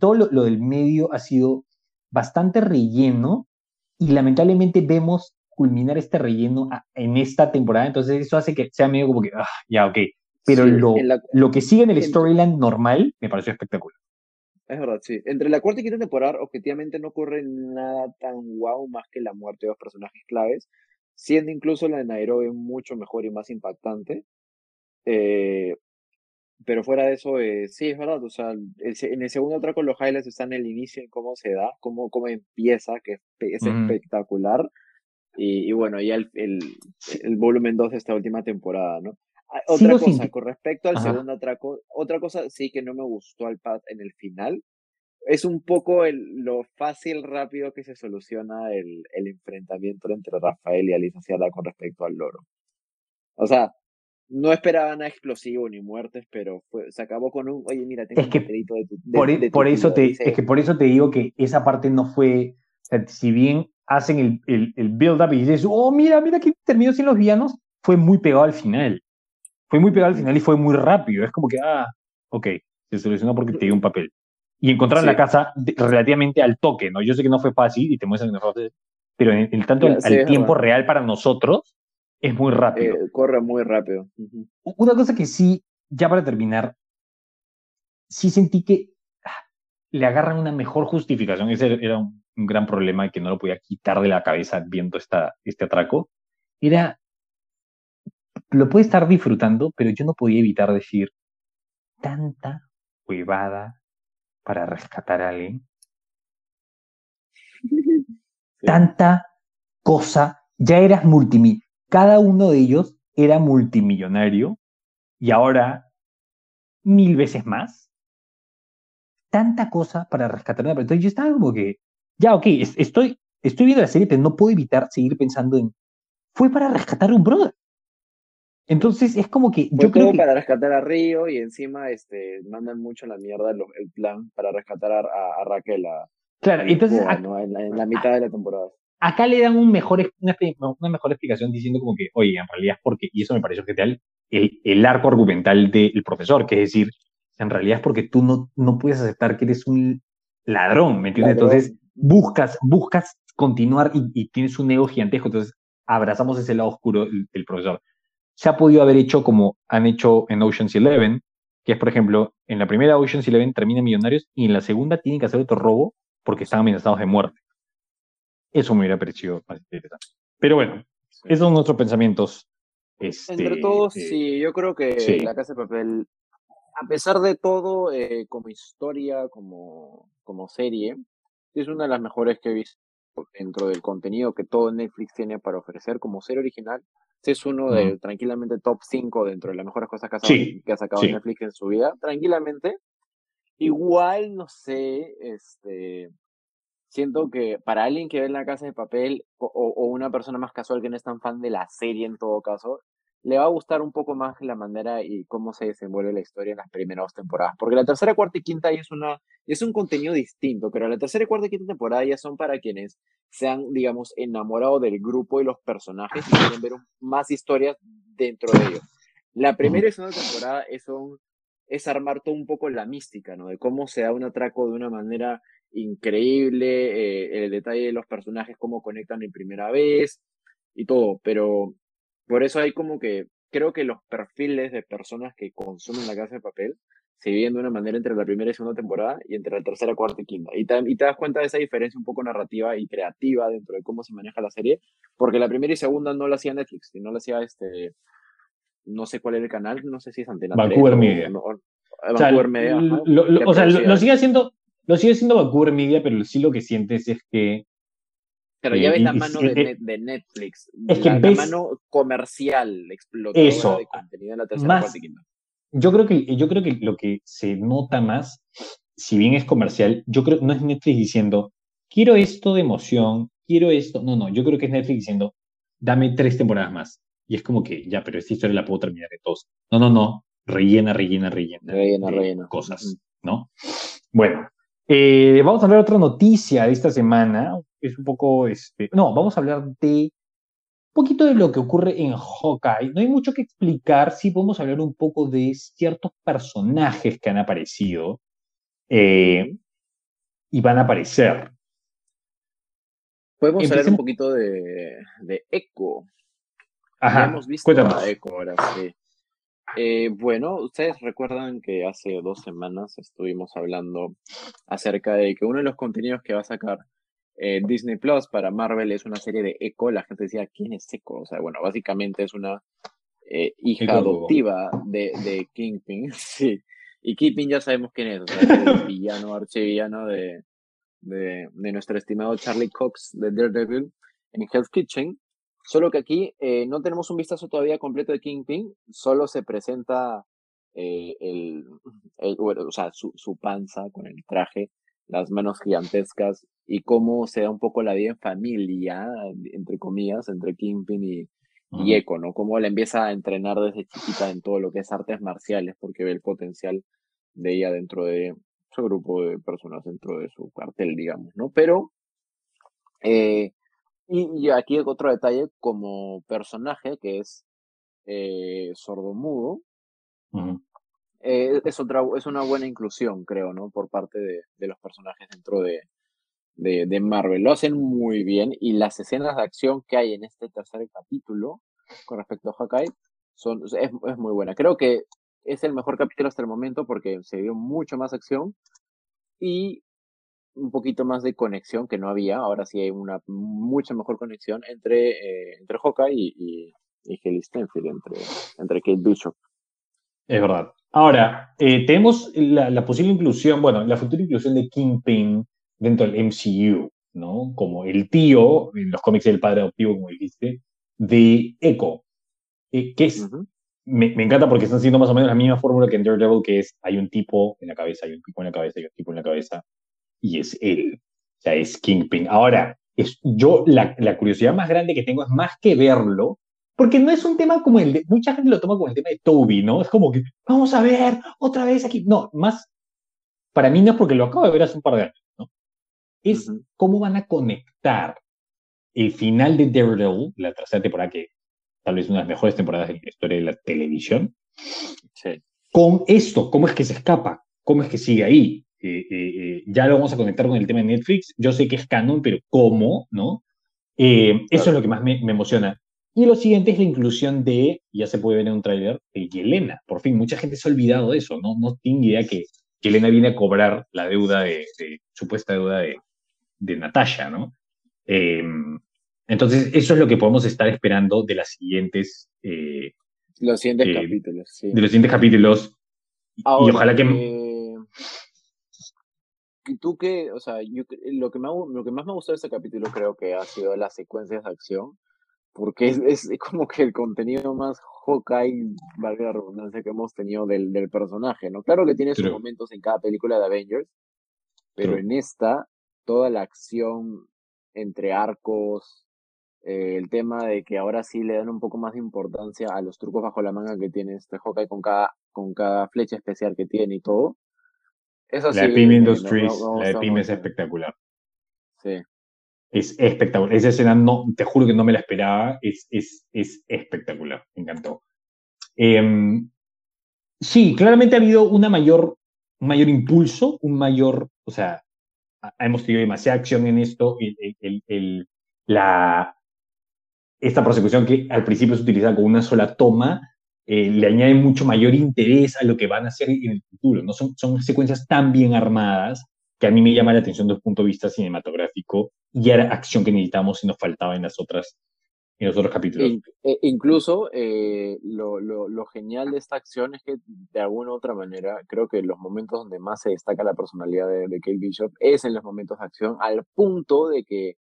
Speaker 1: todo lo, del medio ha sido bastante relleno y lamentablemente vemos culminar este relleno en esta temporada, entonces eso hace que sea medio como que, ah, ya, ok. Pero lo, lo que sigue en el storyline normal me pareció espectacular.
Speaker 2: Es verdad, sí. Entre la cuarta y quinta temporada, objetivamente no ocurre nada tan guau más que la muerte de dos personajes claves, siendo incluso la de Nairobi mucho mejor y más impactante. Eh, pero fuera de eso, eh, sí, es verdad. O sea, en el segundo atraco los highlights están en el inicio, en cómo se da, cómo, cómo empieza, que es, espectacular. Y, bueno, ya el, el, el volumen 2 de esta última temporada, ¿no? Ah, otra cosa, con respecto al segundo atraco, otra cosa sí que no me gustó al pad en el final, es un poco el, lo fácil, rápido que se soluciona el, el enfrentamiento entre Rafael y Alicia Ciala con respecto al loro. O sea, no esperaban a explosivo ni muertes, pero se acabó con un, oye, mira, tengo
Speaker 1: es que de tu... E, por, eso te, es que por eso te digo que esa parte no fue, si bien hacen el, el, el build-up y dices, oh, mira, mira que terminó sin los villanos, fue muy pegado al final fue muy pegado al final y fue muy rápido. Es como que, ah, ok, se solucionó porque te dio un papel. Y encontrar la casa relativamente al toque, ¿no? Yo sé que no fue fácil y te muestran que no fue fácil, pero en, el tanto al, tiempo real para nosotros es muy rápido.
Speaker 2: Eh, corre muy rápido.
Speaker 1: Una cosa que sí, ya para terminar, sí sentí que ah, le agarran una mejor justificación. Ese era un, un gran problema que no lo podía quitar de la cabeza viendo esta, este atraco. Era lo puede estar disfrutando, pero yo no podía evitar decir tanta huevada para rescatar a alguien. Tanta cosa. Ya eras multimillonario. Cada uno de ellos era multimillonario y ahora mil veces más. Tanta cosa para rescatar a una Entonces yo estaba como que, ya, ok, estoy, estoy viendo la serie, pero no puedo evitar seguir pensando en, fue para rescatar a un brother. Entonces es como que yo creo que...
Speaker 2: para rescatar a Río y encima este, mandan mucho la mierda el, plan para rescatar a, Raquel.
Speaker 1: claro, entonces...
Speaker 2: en, la, mitad de la temporada.
Speaker 1: Acá le dan un mejor, una, mejor explicación diciendo como que, oye, en realidad es porque, y eso me pareció genial, el, el arco argumental del profesor, que es decir, en realidad es porque tú no, no puedes aceptar que eres un ladrón, ¿me entiendes? Entonces buscas, buscas continuar y, tienes un ego gigantesco, entonces abrazamos ese lado oscuro del profesor se ha podido haber hecho como han hecho en Ocean's Eleven, que es, por ejemplo, en la primera Ocean's Eleven terminan millonarios y en la segunda tienen que hacer otro robo porque están amenazados de muerte. Eso me hubiera parecido más interesante. Pero bueno, esos son nuestros pensamientos. Este,
Speaker 2: Entre todos, eh, sí, yo creo que La Casa de Papel, a pesar de todo, eh, como historia, como, como serie, es una de las mejores que he visto dentro del contenido que todo Netflix tiene para ofrecer como serie original. Es uno de tranquilamente top 5 dentro de las mejores cosas que ha, sacado, Netflix en su vida, tranquilamente. Igual, no sé, este, siento que para alguien que ve en la casa de papel o, o, una persona más casual que no es tan fan de la serie en todo caso, le va a gustar un poco más la manera y cómo se desenvuelve la historia en las primeras dos temporadas. Porque la tercera, cuarta y quinta es, una, es un contenido distinto, pero la tercera, cuarta y quinta temporada ya son para quienes se han, digamos, enamorado del grupo y los personajes y quieren ver más historias dentro de ellos. La primera y segunda temporada es, es armar todo un poco la mística, ¿no? De cómo se da un atraco de una manera increíble, eh, el detalle de los personajes, cómo conectan en primera vez y todo, pero por eso hay como que, creo que los perfiles de personas que consumen la casa de papel se viven de una manera entre la primera y segunda temporada y entre la tercera, cuarta y quinta. Y te, y te das cuenta de esa diferencia un poco narrativa y creativa dentro de cómo se maneja la serie, porque la primera y segunda no la hacía Netflix, sino la hacía este, no sé cuál era el canal, no sé si es Antena
Speaker 1: Vancouver Media.
Speaker 2: Vancouver Media.
Speaker 1: o sea, lo, sigue haciendo, lo sigue haciendo Vancouver Media, pero sí lo que sientes es que
Speaker 2: pero ya ves la mano de, Netflix, es que la, mano comercial explotadora eso, de contenido en la tercera más,
Speaker 1: Yo creo, que, yo creo que lo que se nota más, si bien es comercial, yo creo no es Netflix diciendo, quiero esto de emoción, quiero esto. No, no, yo creo que es Netflix diciendo, dame tres temporadas más. Y es como que, ya, pero esta historia la puedo terminar de todos. No, no, no, rellena, rellena, rellena.
Speaker 2: Rellena, rellena.
Speaker 1: Cosas. ¿no? Bueno, eh, vamos a hablar de otra noticia de esta semana. Es un poco, este, no, vamos a hablar de un poquito de lo que ocurre en Hawkeye. No hay mucho que explicar, sí podemos hablar un poco de ciertos personajes que han aparecido eh, y van a aparecer.
Speaker 2: Podemos hablar un poquito de, de Echo. Ajá, hemos visto a Echo ahora, sí. Eh, bueno, ustedes recuerdan que hace dos semanas estuvimos hablando acerca de que uno de los contenidos que va a sacar eh, Disney Plus para Marvel es una serie de Echo. La gente decía, ¿quién es Echo? O sea, bueno, básicamente es una eh, hija adoptiva de, de Kingpin. sí. Y Kingpin ya sabemos quién es, o sea, el villano, archivillano de, de, de nuestro estimado Charlie Cox de Daredevil en Hell's Kitchen. Solo que aquí eh, no tenemos un vistazo todavía completo de Kingpin, solo se presenta eh, el, o sea, su, su, panza con el traje, las manos gigantescas y cómo se da un poco la vida en familia, entre comillas, entre Kingpin y, y Echo, ¿no? Cómo le empieza a entrenar desde chiquita en todo lo que es artes marciales porque ve el potencial de ella dentro de su grupo de personas, dentro de su cartel, digamos, ¿no? Pero eh, y, aquí otro detalle como personaje que es eh, sordomudo. Eh, es, otra, es una buena inclusión, creo, ¿no? Por parte de, de los personajes dentro de, de, de, Marvel. Lo hacen muy bien y las escenas de acción que hay en este tercer capítulo con respecto a Hawkeye son, es, es muy buena. Creo que es el mejor capítulo hasta el momento porque se dio mucho más acción y un poquito más de conexión que no había. Ahora sí hay una mucha mejor conexión entre, eh, entre Hawkeye y, y, Haley Stenfield, entre, entre Kate Bishop.
Speaker 1: Es verdad. Ahora, eh, tenemos la, la, posible inclusión, bueno, la futura inclusión de Kingpin dentro del MCU, ¿no? Como el tío, en los cómics del padre adoptivo, como dijiste, de Echo, eh, que es, me, me, encanta porque están haciendo más o menos la misma fórmula que en Daredevil, que es, hay un tipo en la cabeza, hay un tipo en la cabeza, hay un tipo en la cabeza, y es él. O sea, es Kingpin. Ahora, es, yo la, la, curiosidad más grande que tengo es más que verlo, porque no es un tema como el de, mucha gente lo toma como el tema de Toby, ¿no? Es como que, vamos a ver, otra vez aquí. No, más, para mí no es porque lo acabo de ver hace un par de años, ¿no? Es cómo van a conectar el final de Daredevil, la tercera temporada, que tal vez una de las mejores temporadas de la historia de la televisión,
Speaker 2: sí.
Speaker 1: con esto, cómo es que se escapa, cómo es que sigue ahí, eh, eh, ya lo vamos a conectar con el tema de Netflix. Yo sé que es canon, pero ¿cómo? ¿no? Eh, eso es lo que más me, me, emociona. Y lo siguiente es la inclusión de, ya se puede ver en un tráiler, de Yelena. Por fin, mucha gente se ha olvidado de eso, ¿no? No tiene idea que Yelena viene a cobrar la deuda de, de supuesta deuda de, de Natasha, ¿no? Em, entonces, eso es lo que podemos estar esperando de las siguientes...
Speaker 2: los siguientes capítulos, sí.
Speaker 1: De los siguientes capítulos. y ojalá que
Speaker 2: ¿Y tú qué? O sea, yo, lo, que me, lo que más me gustó de este capítulo creo que ha sido las secuencias de acción, porque es, es como que el contenido más Hawkeye, valga la redundancia, que hemos tenido del, del personaje, ¿no? Claro que tiene sus momentos en cada película de Avengers, pero en esta, toda la acción entre arcos, eh, el tema de que ahora sí le dan un poco más de importancia a los trucos bajo la manga que tiene este Hawkeye con cada, con cada flecha especial que tiene y todo,
Speaker 1: la de PIM Industries, la de PIM es espectacular.
Speaker 2: Sí.
Speaker 1: Es espectacular. Esa escena, no, te juro que no me la esperaba. Es, es, es espectacular. Me encantó. Em, sí, claramente ha habido una mayor, un mayor impulso, un mayor, o sea, hemos tenido demasiada acción en esto. El, el, el, la, esta persecución que al principio se utilizaba con una sola toma, eh, le añade mucho mayor interés a lo que van a hacer en el futuro. ¿no? Son, son secuencias tan bien armadas que a mí me llama la atención desde un punto de vista cinematográfico y era acción que necesitamos y nos faltaba en las otras en los otros capítulos.
Speaker 2: E, incluso eh, lo, lo, lo, genial de esta acción es que de alguna u otra manera creo que los momentos donde más se destaca la personalidad de, de Kate Bishop es en los momentos de acción al punto de que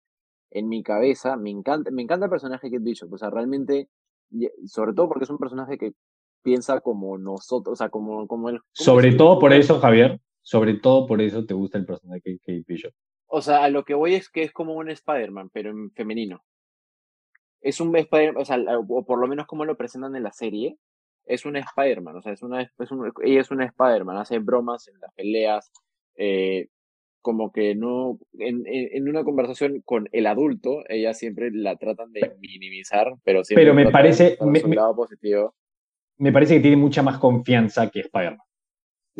Speaker 2: en mi cabeza me encanta, me encanta el personaje de Kate Bishop, o sea, realmente sobre todo porque es un personaje que piensa como nosotros, o sea, como, como él.
Speaker 1: Sobre todo por eso, Javier, sobre todo por eso te gusta el personaje de Kate Bishop.
Speaker 2: O sea, a lo que voy es que es como un Spider-Man, pero en femenino. Es un Spider-Man, o sea, o por lo menos como lo presentan en la serie, es una Spider-Man, o sea, es una, es ella es una Spider-Man, hace bromas en las peleas, eh, como que no, en, en, una conversación con el adulto, ella siempre la tratan de minimizar, pero siempre
Speaker 1: pero me parece,
Speaker 2: me,
Speaker 1: positivo. me parece que tiene mucha más confianza que Spider-Man.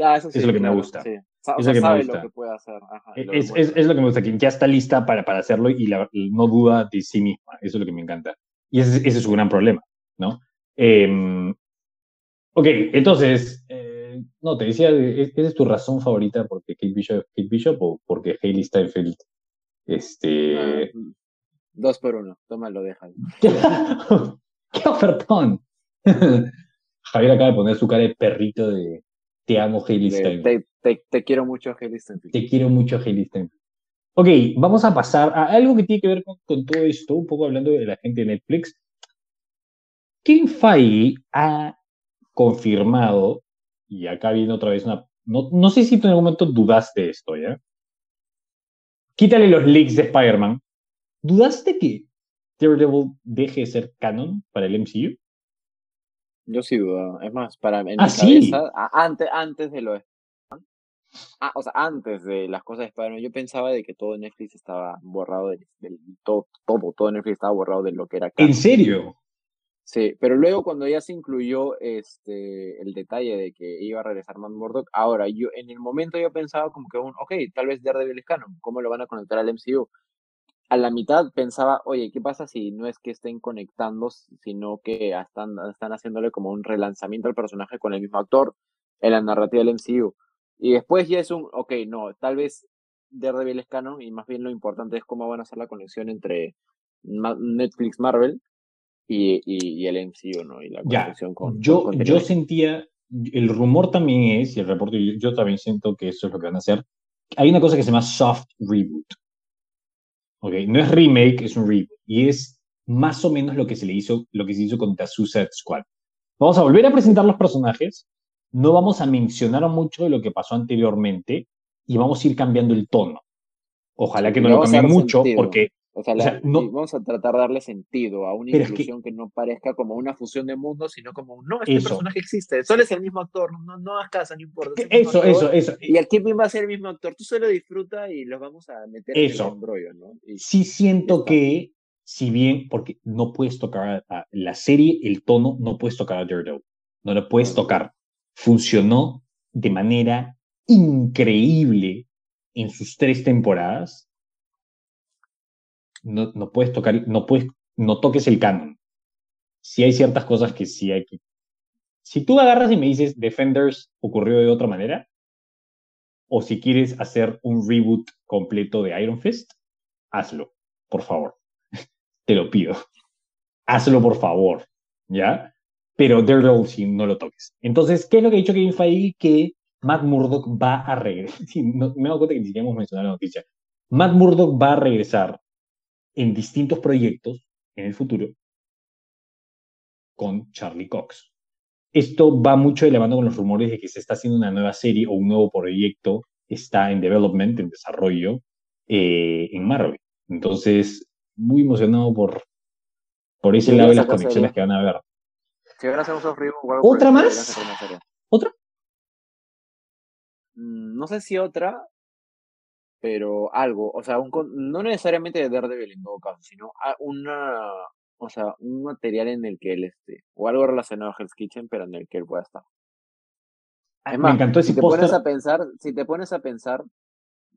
Speaker 2: Ah, eso, sí,
Speaker 1: es lo que me gusta.
Speaker 2: Sí. O sea, sabe lo que puede hacer.
Speaker 1: es, lo es, lo que me gusta, que ya está lista para, para hacerlo y, no duda de sí misma. Eso es lo que me encanta. Y ese, ese es su gran problema, ¿no? Eh, ok, entonces, eh, no, te decía, ¿esa es tu razón favorita porque Kate Bishop, Kate Bishop o porque Hayley Steinfeld? Este... Ah,
Speaker 2: dos por uno, tómalo, déjalo.
Speaker 1: ¡Qué ofertón! Javier acaba de poner su cara de perrito de te amo, Hayley Steinfeld.
Speaker 2: Te, quiero mucho, Hayley Steinfeld.
Speaker 1: Te quiero mucho, Hayley Steinfeld. Ok, vamos a pasar a algo que tiene que ver con, con todo esto, un poco hablando de la gente de Netflix. Kim Feige ha confirmado, y acá viene otra vez una... No, no sé si tú en algún momento dudaste esto, ¿ya? Quítale los leaks de Spider-Man. ¿Dudaste que Daredevil deje de ser canon para el MCU?
Speaker 2: Yo sí dudo. Es más, para en
Speaker 1: ¿Ah,
Speaker 2: mi cabeza, antes, antes de lo ah, o sea, antes de las cosas de Spider-Man, yo pensaba de que todo Netflix estaba borrado del, todo, todo, todo Netflix estaba borrado de lo que era
Speaker 1: canon. ¿En serio?
Speaker 2: Sí, pero luego cuando ya se incluyó este el detalle de que iba a regresar Matt Murdock, ahora yo en el momento yo pensaba como que un, ok, tal vez Daredevil es canon, ¿cómo lo van a conectar al MCU? A la mitad pensaba, oye, ¿qué pasa si no es que estén conectando, sino que están, están haciéndole como un relanzamiento al personaje con el mismo actor en la narrativa del MCU? Y después ya es un, ok, no, tal vez Daredevil es canon y más bien lo importante es cómo van a hacer la conexión entre Netflix Marvel y, y, el MCU, ¿no? Y la conexión con.
Speaker 1: Yo, yo sentía, el rumor también es, y el reporte, yo, también siento que eso es lo que van a hacer. Hay una cosa que se llama soft reboot. ¿Ok? No es remake, es un reboot. Y es más o menos lo que se le hizo, lo que se hizo con The Suicide Squad. Vamos a volver a presentar los personajes, no vamos a mencionar mucho de lo que pasó anteriormente y vamos a ir cambiando el tono. Ojalá que no lo cambie mucho, porque
Speaker 2: o sea, vamos a tratar de darle sentido a una inclusión que, no parezca como una fusión de mundos, sino como, no, este personaje existe, solo es el mismo actor, no, no hagas casa, no importa.
Speaker 1: Eso, eso, eso.
Speaker 2: Y el Kingpin va a ser el mismo actor, tú solo disfruta y los vamos a meter en el embrollo, ¿no?
Speaker 1: sí siento que, si bien, porque no puedes tocar a, la serie, el tono, no puedes tocar a Daredevil, no lo puedes tocar. Funcionó de manera increíble en sus tres temporadas no, no puedes tocar, no puedes, no toques el canon. Si hay ciertas cosas que sí hay que... Si tú agarras y me dices Defenders ocurrió de otra manera, o si quieres hacer un reboot completo de Iron Fist, hazlo, por favor. Te lo pido. Hazlo, por favor. ¿Ya? Pero Daredevil sí, no lo toques. Entonces, ¿qué es lo que ha dicho Kevin Feige? Que Matt Murdock va a regresar. me he dado cuenta que ni siquiera hemos mencionado la noticia. Matt Murdock va a regresar en distintos proyectos en el futuro con Charlie Cox. Esto va mucho de la mano con los rumores de que se está haciendo una nueva serie o un nuevo proyecto está en development, en desarrollo, eh, en Marvel. Entonces, muy emocionado por, por ese lado de las conexiones que van a haber. ¿Otra más? ¿Otra?
Speaker 2: Mm, no sé si otra, pero algo, o sea, un, no necesariamente de Daredevil en todo caso, sino una, o sea, un material en el que él esté, o algo relacionado a Hell's Kitchen, pero en el que él pueda estar.
Speaker 1: Además, Me encantó ese
Speaker 2: si te pones a pensar, si te pones a pensar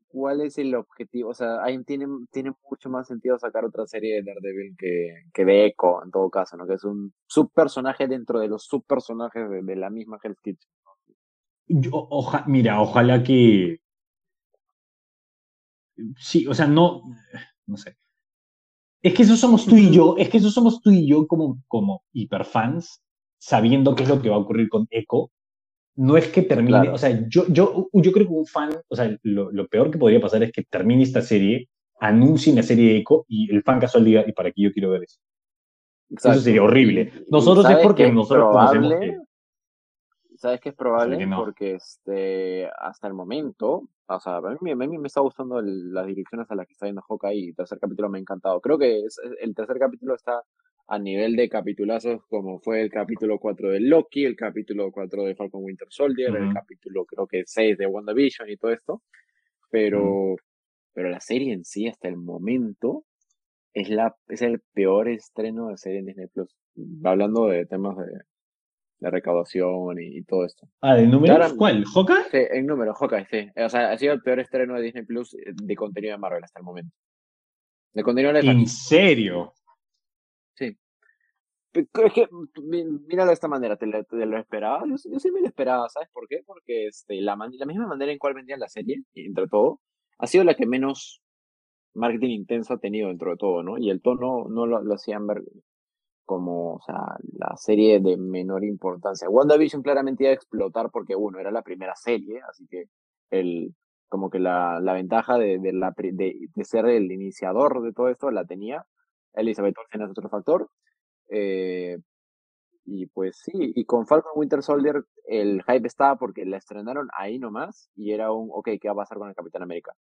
Speaker 2: cuál es el objetivo, o sea, ahí tiene, tiene mucho más sentido sacar otra serie de Daredevil que, que de Echo, en todo caso, ¿no? Que es un subpersonaje dentro de los subpersonajes de, de la misma Hell's Kitchen.
Speaker 1: mira, ojalá que, sí, o sea, no, no sé. Es que eso somos tú y yo, es que eso somos tú y yo como, como hiperfans, sabiendo qué es lo que va a ocurrir con Echo. No es que termine, o sea, yo, yo, yo creo que un fan, o sea, lo, lo, peor que podría pasar es que termine esta serie, anuncie la serie de Echo y el fan casual diga, ¿y para qué yo quiero ver eso? Eso sería horrible. Nosotros es porque nosotros conocemos que...
Speaker 2: ¿Sabes qué es probable? Porque este, hasta el momento, o sea, a mí, a mí me está gustando las direcciones a las que está yendo Hawkeye y el tercer capítulo me ha encantado. Creo que el tercer capítulo está a nivel de capitulazos como fue el capítulo 4 de Loki, el capítulo 4 de Falcon Winter Soldier, el capítulo creo que 6 de WandaVision y todo esto, pero, pero la serie en sí hasta el momento es, la, es el peor estreno de serie en Disney Plus, hablando de temas de, de recaudación y, todo esto.
Speaker 1: Ah, ¿de números? ¿Cuál? ¿Hawkeye?
Speaker 2: Sí, en número, Hawkeye, sí. O sea, ha sido el peor estreno de Disney Plus de contenido de Marvel hasta el momento. De contenido de
Speaker 1: ¿En serio?
Speaker 2: Sí. Es que, míralo de esta manera, ¿te, lo esperaba? Yo, sí me lo esperaba, ¿sabes por qué? Porque este, la, la misma manera en cual vendían la serie, entre todo, ha sido la que menos marketing intenso ha tenido dentro de todo, ¿no? Y el tono no lo, lo hacían ver como, o sea, la serie de menor importancia. WandaVision claramente iba a explotar porque, uno, era la primera serie, así que el, como que la, la ventaja de, de, la, de, de, ser el iniciador de todo esto la tenía. Elizabeth Olsen es otro factor. Eh, y pues sí, y con Falcon Winter Soldier el hype estaba porque la estrenaron ahí nomás y era un, ok, ¿qué va a pasar con el Capitán América?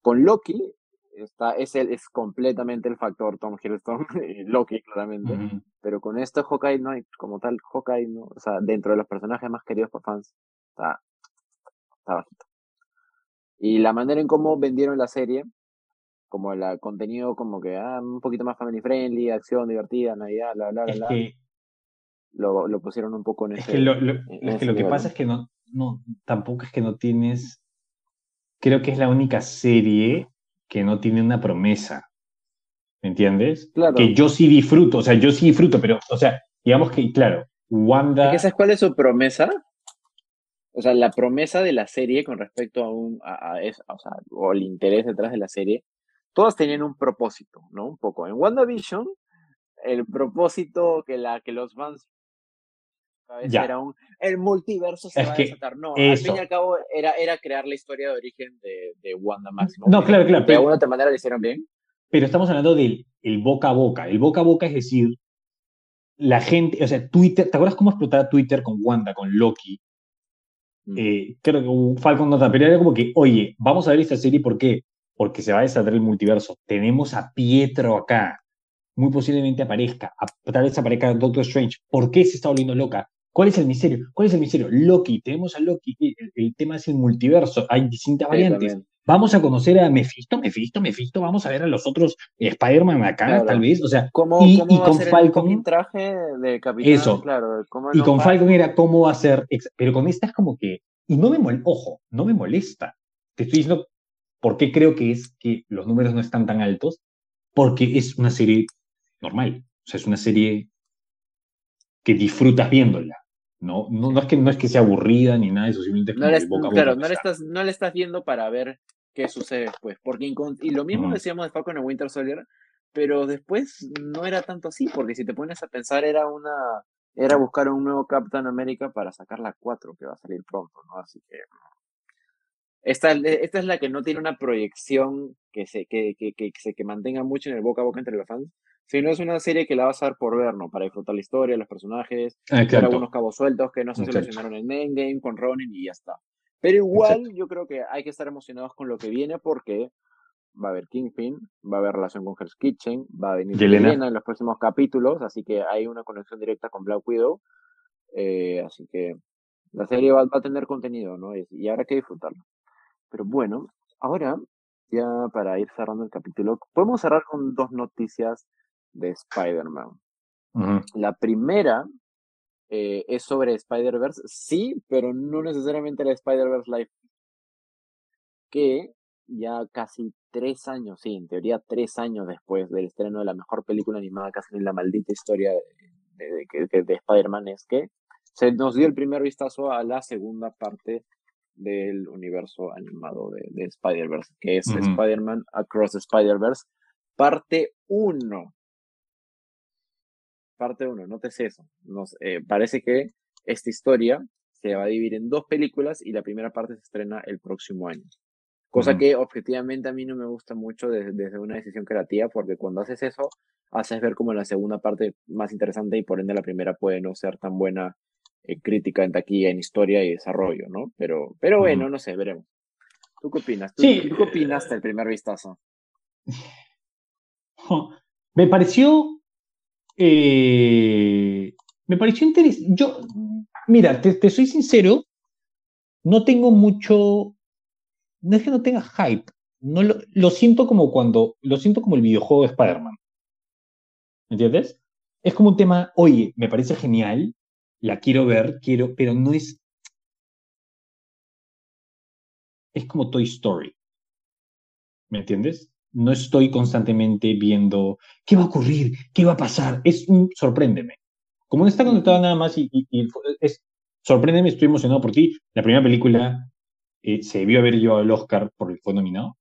Speaker 2: Con Loki está, es, el, es completamente el factor Tom Hiddleston, Loki claramente, pero con esto Hawkeye no hay, como tal, Hawkeye, no, o sea, dentro de los personajes más queridos por fans, está, está bajito. Y la manera en cómo vendieron la serie, como el contenido como que ah, un poquito más family friendly, acción divertida, Navidad, bla, bla, bla, lo, lo, pusieron un poco en
Speaker 1: es Que lo, es que, lo que pasa es que no, no, tampoco es que no tienes, creo que es la única serie que no tiene una promesa. ¿Me entiendes? Claro. Que yo sí disfruto, o sea, yo sí disfruto, pero, o sea, digamos que, claro, Wanda.
Speaker 2: ¿Sabes cuál es su promesa? O sea, la promesa de la serie con respecto a un, a, o sea, o el interés detrás de la serie, todas tenían un propósito, ¿no? Un poco. En WandaVision, el propósito que, la, que los fans era un, el multiverso se va a desatar. No, al fin y al cabo era, era crear la historia de origen de, de Wanda Maximoff.
Speaker 1: No, claro, claro.
Speaker 2: De alguna otra manera lo hicieron bien.
Speaker 1: Pero estamos hablando del el boca a boca. El boca a boca es decir, la gente, o sea, Twitter, ¿te acuerdas cómo explotaba Twitter con Wanda, con Loki? Mm. Eh, creo que Falcon nota, pero era como que, oye, vamos a ver esta serie, ¿por qué? Porque se va a desatar el multiverso. Tenemos a Pietro acá. Muy posiblemente aparezca. tal vez aparezca Doctor Strange. ¿Por qué se está volviendo loca? ¿Cuál es el misterio? ¿Cuál es el misterio? Loki, tenemos a Loki, el, tema es el multiverso, hay distintas variantes. Vamos a conocer a Mephisto, Mephisto, Mephisto, vamos a ver a los otros Spider-Man acá, tal vez, o sea,
Speaker 2: ¿Cómo, y, con Falcon traje de capitán,
Speaker 1: eso, claro, y con Falcon era cómo va a ser, pero con esta es como que, y no me molesta, ojo, no me molesta, te estoy diciendo por qué creo que es que los números no están tan altos, porque es una serie normal, o sea, es una serie que disfrutas viéndola. No, no, es que, no es que sea aburrida ni nada de eso, simplemente
Speaker 2: no le, boca Claro, no le, estás, no le estás viendo para ver qué sucede después. Porque y lo mismo decíamos de Falcon en Winter Soldier, pero después no era tanto así, porque si te pones a pensar, era una. Era buscar un nuevo Captain America para sacar la 4 que va a salir pronto, ¿no? Así que. Esta, esta es la que no tiene una proyección que se, que, que, que, se, que mantenga mucho en el boca a boca entre los fans, si no es una serie que la vas a ver por ver, ¿no? Para disfrutar la historia, los personajes, ver algunos cabos sueltos que no se solucionaron en Endgame con Ronin y ya está. Pero igual yo creo que hay que estar emocionados con lo que viene porque va a haber Kingpin, va a haber relación con Hell's Kitchen, va a venir Yelena, en los próximos capítulos, así que hay una conexión directa con Black Widow. Eh, así que la serie va, a tener contenido, ¿no? Y, habrá que disfrutarlo. Pero bueno, ahora, ya para ir cerrando el capítulo, podemos cerrar con dos noticias de Spider-Man. La primera eh, es sobre Spider-Verse, sí, pero no necesariamente la Spider-Verse Live. Que ya casi tres años, sí, en teoría tres años después del estreno de la mejor película animada casi en la maldita historia de, de, Spider-Man, es que se nos dio el primer vistazo a la segunda parte del universo animado de, Spider-Verse, que es Spider-Man Across Spider-Verse, parte 1 parte 1, no te eso. Nos, eh, parece que esta historia se va a dividir en dos películas y la primera parte se estrena el próximo año. Cosa que objetivamente a mí no me gusta mucho desde, una decisión creativa, porque cuando haces eso, haces ver como la segunda parte más interesante y por ende la primera puede no ser tan buena eh, crítica en taquilla, en historia y desarrollo, ¿no? Pero, pero bueno, no sé, veremos. ¿Tú qué opinas? ¿Tú, ¿tú qué opinaste el primer vistazo?
Speaker 1: Me pareció Eh, me pareció interesante. Yo, mira, te, soy sincero, no tengo mucho. No es que no tenga hype. No lo, siento como cuando. Lo siento como el videojuego de Spider-Man. ¿Entiendes? Es como un tema, oye, me parece genial, la quiero ver, quiero, pero no es. Es como Toy Story. ¿Me entiendes? No estoy constantemente viendo qué va a ocurrir, qué va a pasar. Es un sorpréndeme. Como no está conectado nada más y, es sorpréndeme, estoy emocionado por ti. La primera película eh, se debió haber llevado el Oscar por el fue nominado.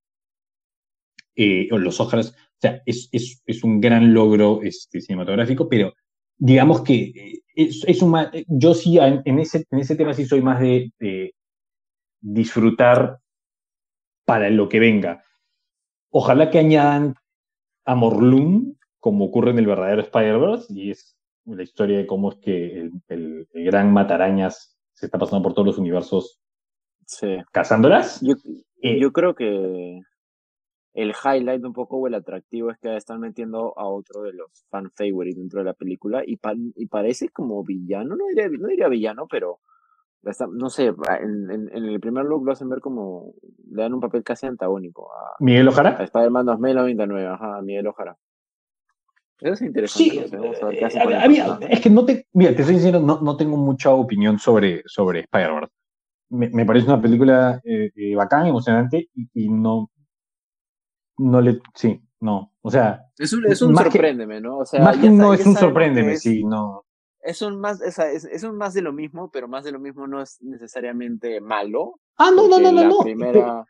Speaker 1: Eh, los Oscars, o sea, es, es, es un gran logro este, cinematográfico, pero digamos que eh, es, es un, yo sí en ese, en ese tema sí soy más de disfrutar para lo que venga. Ojalá que añadan a Morlun, como ocurre en el verdadero Spider-Verse, y es la historia de cómo es que el, gran matarañas se está pasando por todos los universos
Speaker 2: sí.
Speaker 1: cazándolas.
Speaker 2: Yo, eh, yo creo que el highlight un poco o el atractivo es que están metiendo a otro de los fan favorites dentro de la película y, y parece como villano, no diría, no diría villano, pero no sé, en, el primer look lo hacen ver como, le dan un papel casi antagónico a
Speaker 1: Miguel Ojara.
Speaker 2: A Spider-Man 2099, ajá, Miguel Ojara. Eso es interesante.
Speaker 1: Sí, eh, es que no te, mira, te estoy diciendo, no, no tengo mucha opinión sobre, sobre Spider-Man. Me, me, parece una película eh, eh bacán, emocionante y, no, no le, sí, no, o sea.
Speaker 2: Es un, es un sorpréndeme, ¿no? O sea,
Speaker 1: más que no es un sorpréndeme, sí, no
Speaker 2: es un más, es, es, un más de lo mismo, pero más de lo mismo no es necesariamente malo.
Speaker 1: Ah, no, no, no, no, no.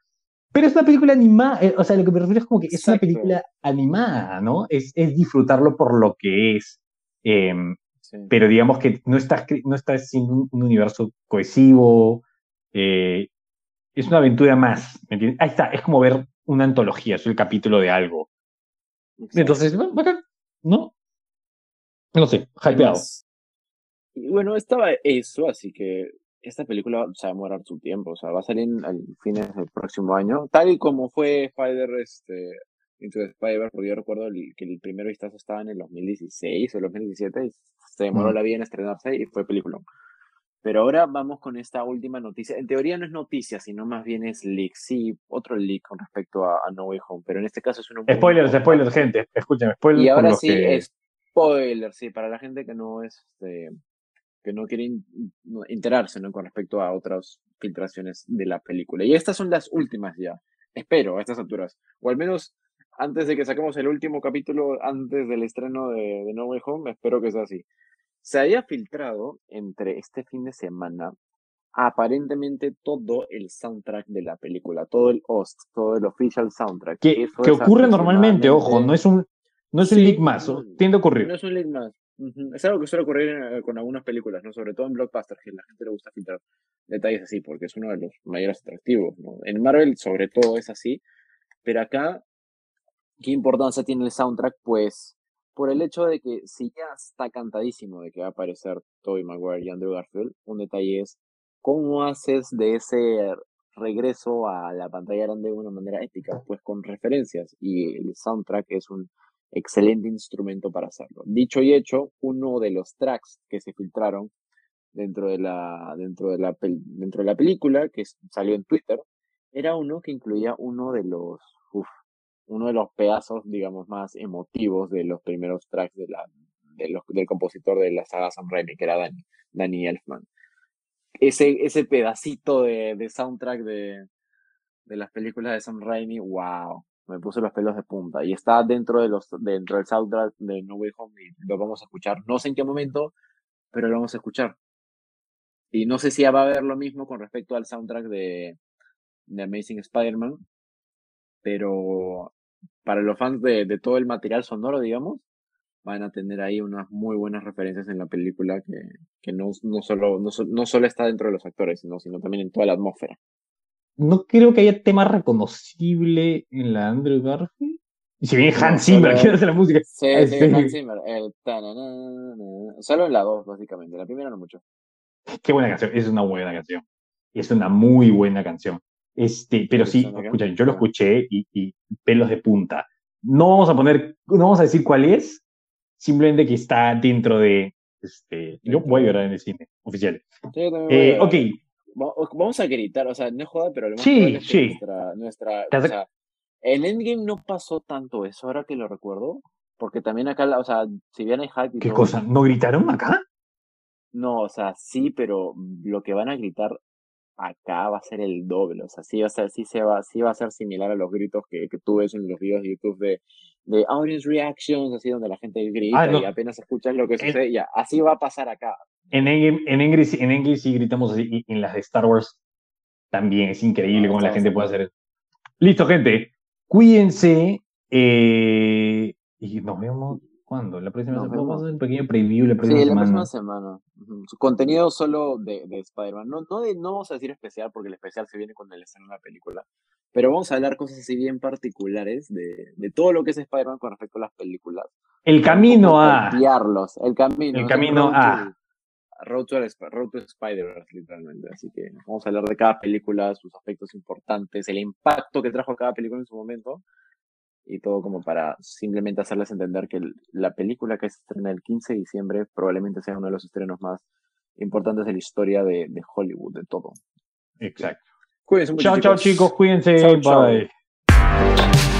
Speaker 1: Pero, es una película animada, eh, o sea, lo que me refiero es como que es una película animada, ¿no? Es, es disfrutarlo por lo que es. Em, pero digamos que no está, no está siendo un, universo cohesivo. Eh, es una aventura más, ¿me entiendes? Ahí está, es como ver una antología, es el capítulo de algo. Entonces, bacán, ¿no? No sé, hypeado.
Speaker 2: Y bueno, estaba eso, así que esta película se va a demorar su tiempo, o sea, va a salir al fines del próximo año, tal y como fue Spider, este, Into Spider, porque yo recuerdo que el primer vistazo estaba en el 2016 o el 2017, y se demoró la vida en estrenarse y fue película. Pero ahora vamos con esta última noticia. En teoría no es noticia, sino más bien es leak. Sí, otro leak con respecto a, No Way Home, pero en este caso es un...
Speaker 1: Spoilers, spoilers, gente. Escúchame, spoilers.
Speaker 2: Y ahora sí, spoilers, sí, para la gente que no es... Este, que no quieren enterarse ¿no? con respecto a otras filtraciones de la película. Y estas son las últimas ya, espero, a estas alturas. O al menos antes de que saquemos el último capítulo, antes del estreno de, de No Way Home, espero que sea así. Se había filtrado entre este fin de semana aparentemente todo el soundtrack de la película, todo el host, todo el official soundtrack.
Speaker 1: Que, que ocurre normalmente, ojo, no es un, no es un leak más, tiende a ocurrir.
Speaker 2: No es un leak más. Es algo que suele ocurrir eh, con algunas películas, ¿no? Sobre todo en blockbusters, que a la gente le gusta filtrar detalles así, porque es uno de los mayores atractivos. En Marvel, sobre todo, es así. Pero acá, ¿qué importancia tiene el soundtrack? Pues, por el hecho de que si ya está cantadísimo de que va a aparecer Tobey Maguire y Andrew Garfield, un detalle es cómo haces de ese regreso a la pantalla grande de una manera ética, pues con referencias. Y el soundtrack es un excelente instrumento para hacerlo. Dicho y hecho, uno de los tracks que se filtraron dentro de la, dentro de la, dentro de la película, que salió en Twitter, era uno que incluía uno de los, uno de los pedazos, digamos, más emotivos de los primeros tracks de la, del compositor de la saga Sam Raimi, que era Danny, Danny Elfman. Ese, ese pedacito de, de soundtrack de, de las películas de Sam Raimi, wow, me puse los pelos de punta y está dentro de los dentro del soundtrack de No Way Home lo vamos a escuchar. No sé en qué momento, pero lo vamos a escuchar. Y no sé si va a haber lo mismo con respecto al soundtrack de, de Amazing Spider-Man, pero para los fans de, de, todo el material sonoro, digamos, van a tener ahí unas muy buenas referencias en la película que, que no, no, solo, no, no solo está dentro de los actores, sino, sino también en toda la atmósfera
Speaker 1: no creo que haya tema reconocible en la Andrew Garfield. Y si viene Hans Zimmer, quiero hacer la música.
Speaker 2: Sí, sí, Hans Zimmer. El Solo en la 2, básicamente. La primera no mucho.
Speaker 1: Qué buena canción. Es una buena canción. Es una muy buena canción. Este, pero sí, escuchen, yo lo escuché y, y, pelos de punta. No vamos a poner, no vamos a decir cuál es, simplemente que está dentro de, este, yo voy a llorar en el cine, oficial.
Speaker 2: Sí,
Speaker 1: Eh, ok,
Speaker 2: Vamos a gritar, o sea, no es joda, pero
Speaker 1: Sí, sí.
Speaker 2: nuestra, nuestra, o sea, en Endgame no pasó tanto eso, ahora que lo recuerdo, porque también acá, o sea, si bien hay hype y
Speaker 1: ¿qué
Speaker 2: todo,
Speaker 1: cosa? ¿No gritaron acá?
Speaker 2: no, o sea, sí, pero lo que van a gritar acá va a ser el doble, o sea, sí va a ser, sí se va, sí va a ser similar a los gritos que, que tú ves en los videos de YouTube de, de audience reactions, así donde la gente grita
Speaker 1: Ah, no.
Speaker 2: y apenas escuchas lo que
Speaker 1: En-
Speaker 2: sucede, ya, así va a pasar acá.
Speaker 1: En en en Endgame sí gritamos así, y en las de Star Wars también es increíble
Speaker 2: No,
Speaker 1: cómo la gente puede hacer eso. Listo, gente. Cuídense. eh, y nos vemos. ¿Cuándo? La próxima semana. Vamos a hacer un pequeño preview la
Speaker 2: Sí,
Speaker 1: próxima
Speaker 2: la
Speaker 1: semana.
Speaker 2: próxima semana. Su contenido solo de, de Spider-Man. No, no, de- no vamos a decir especial porque el especial se viene con el estreno de la película. Pero vamos a hablar cosas así bien particulares de, de todo lo que es Spider-Man con respecto a las películas.
Speaker 1: El camino a.
Speaker 2: hypearlos, El camino.
Speaker 1: El camino a.
Speaker 2: Road to, Road to Spider-Verse, literalmente. Así que vamos a hablar de cada película, sus aspectos importantes, el impacto que trajo cada película en su momento. Y todo como para simplemente hacerles entender que la película que se estrena el 15 de diciembre probablemente sea uno de los estrenos más importantes de la historia de, de Hollywood, de todo.
Speaker 1: Exacto.
Speaker 2: Cuídense mucho,
Speaker 1: Chao, chao, chicos. Cuídense.
Speaker 2: Chao, chao.
Speaker 1: Bye.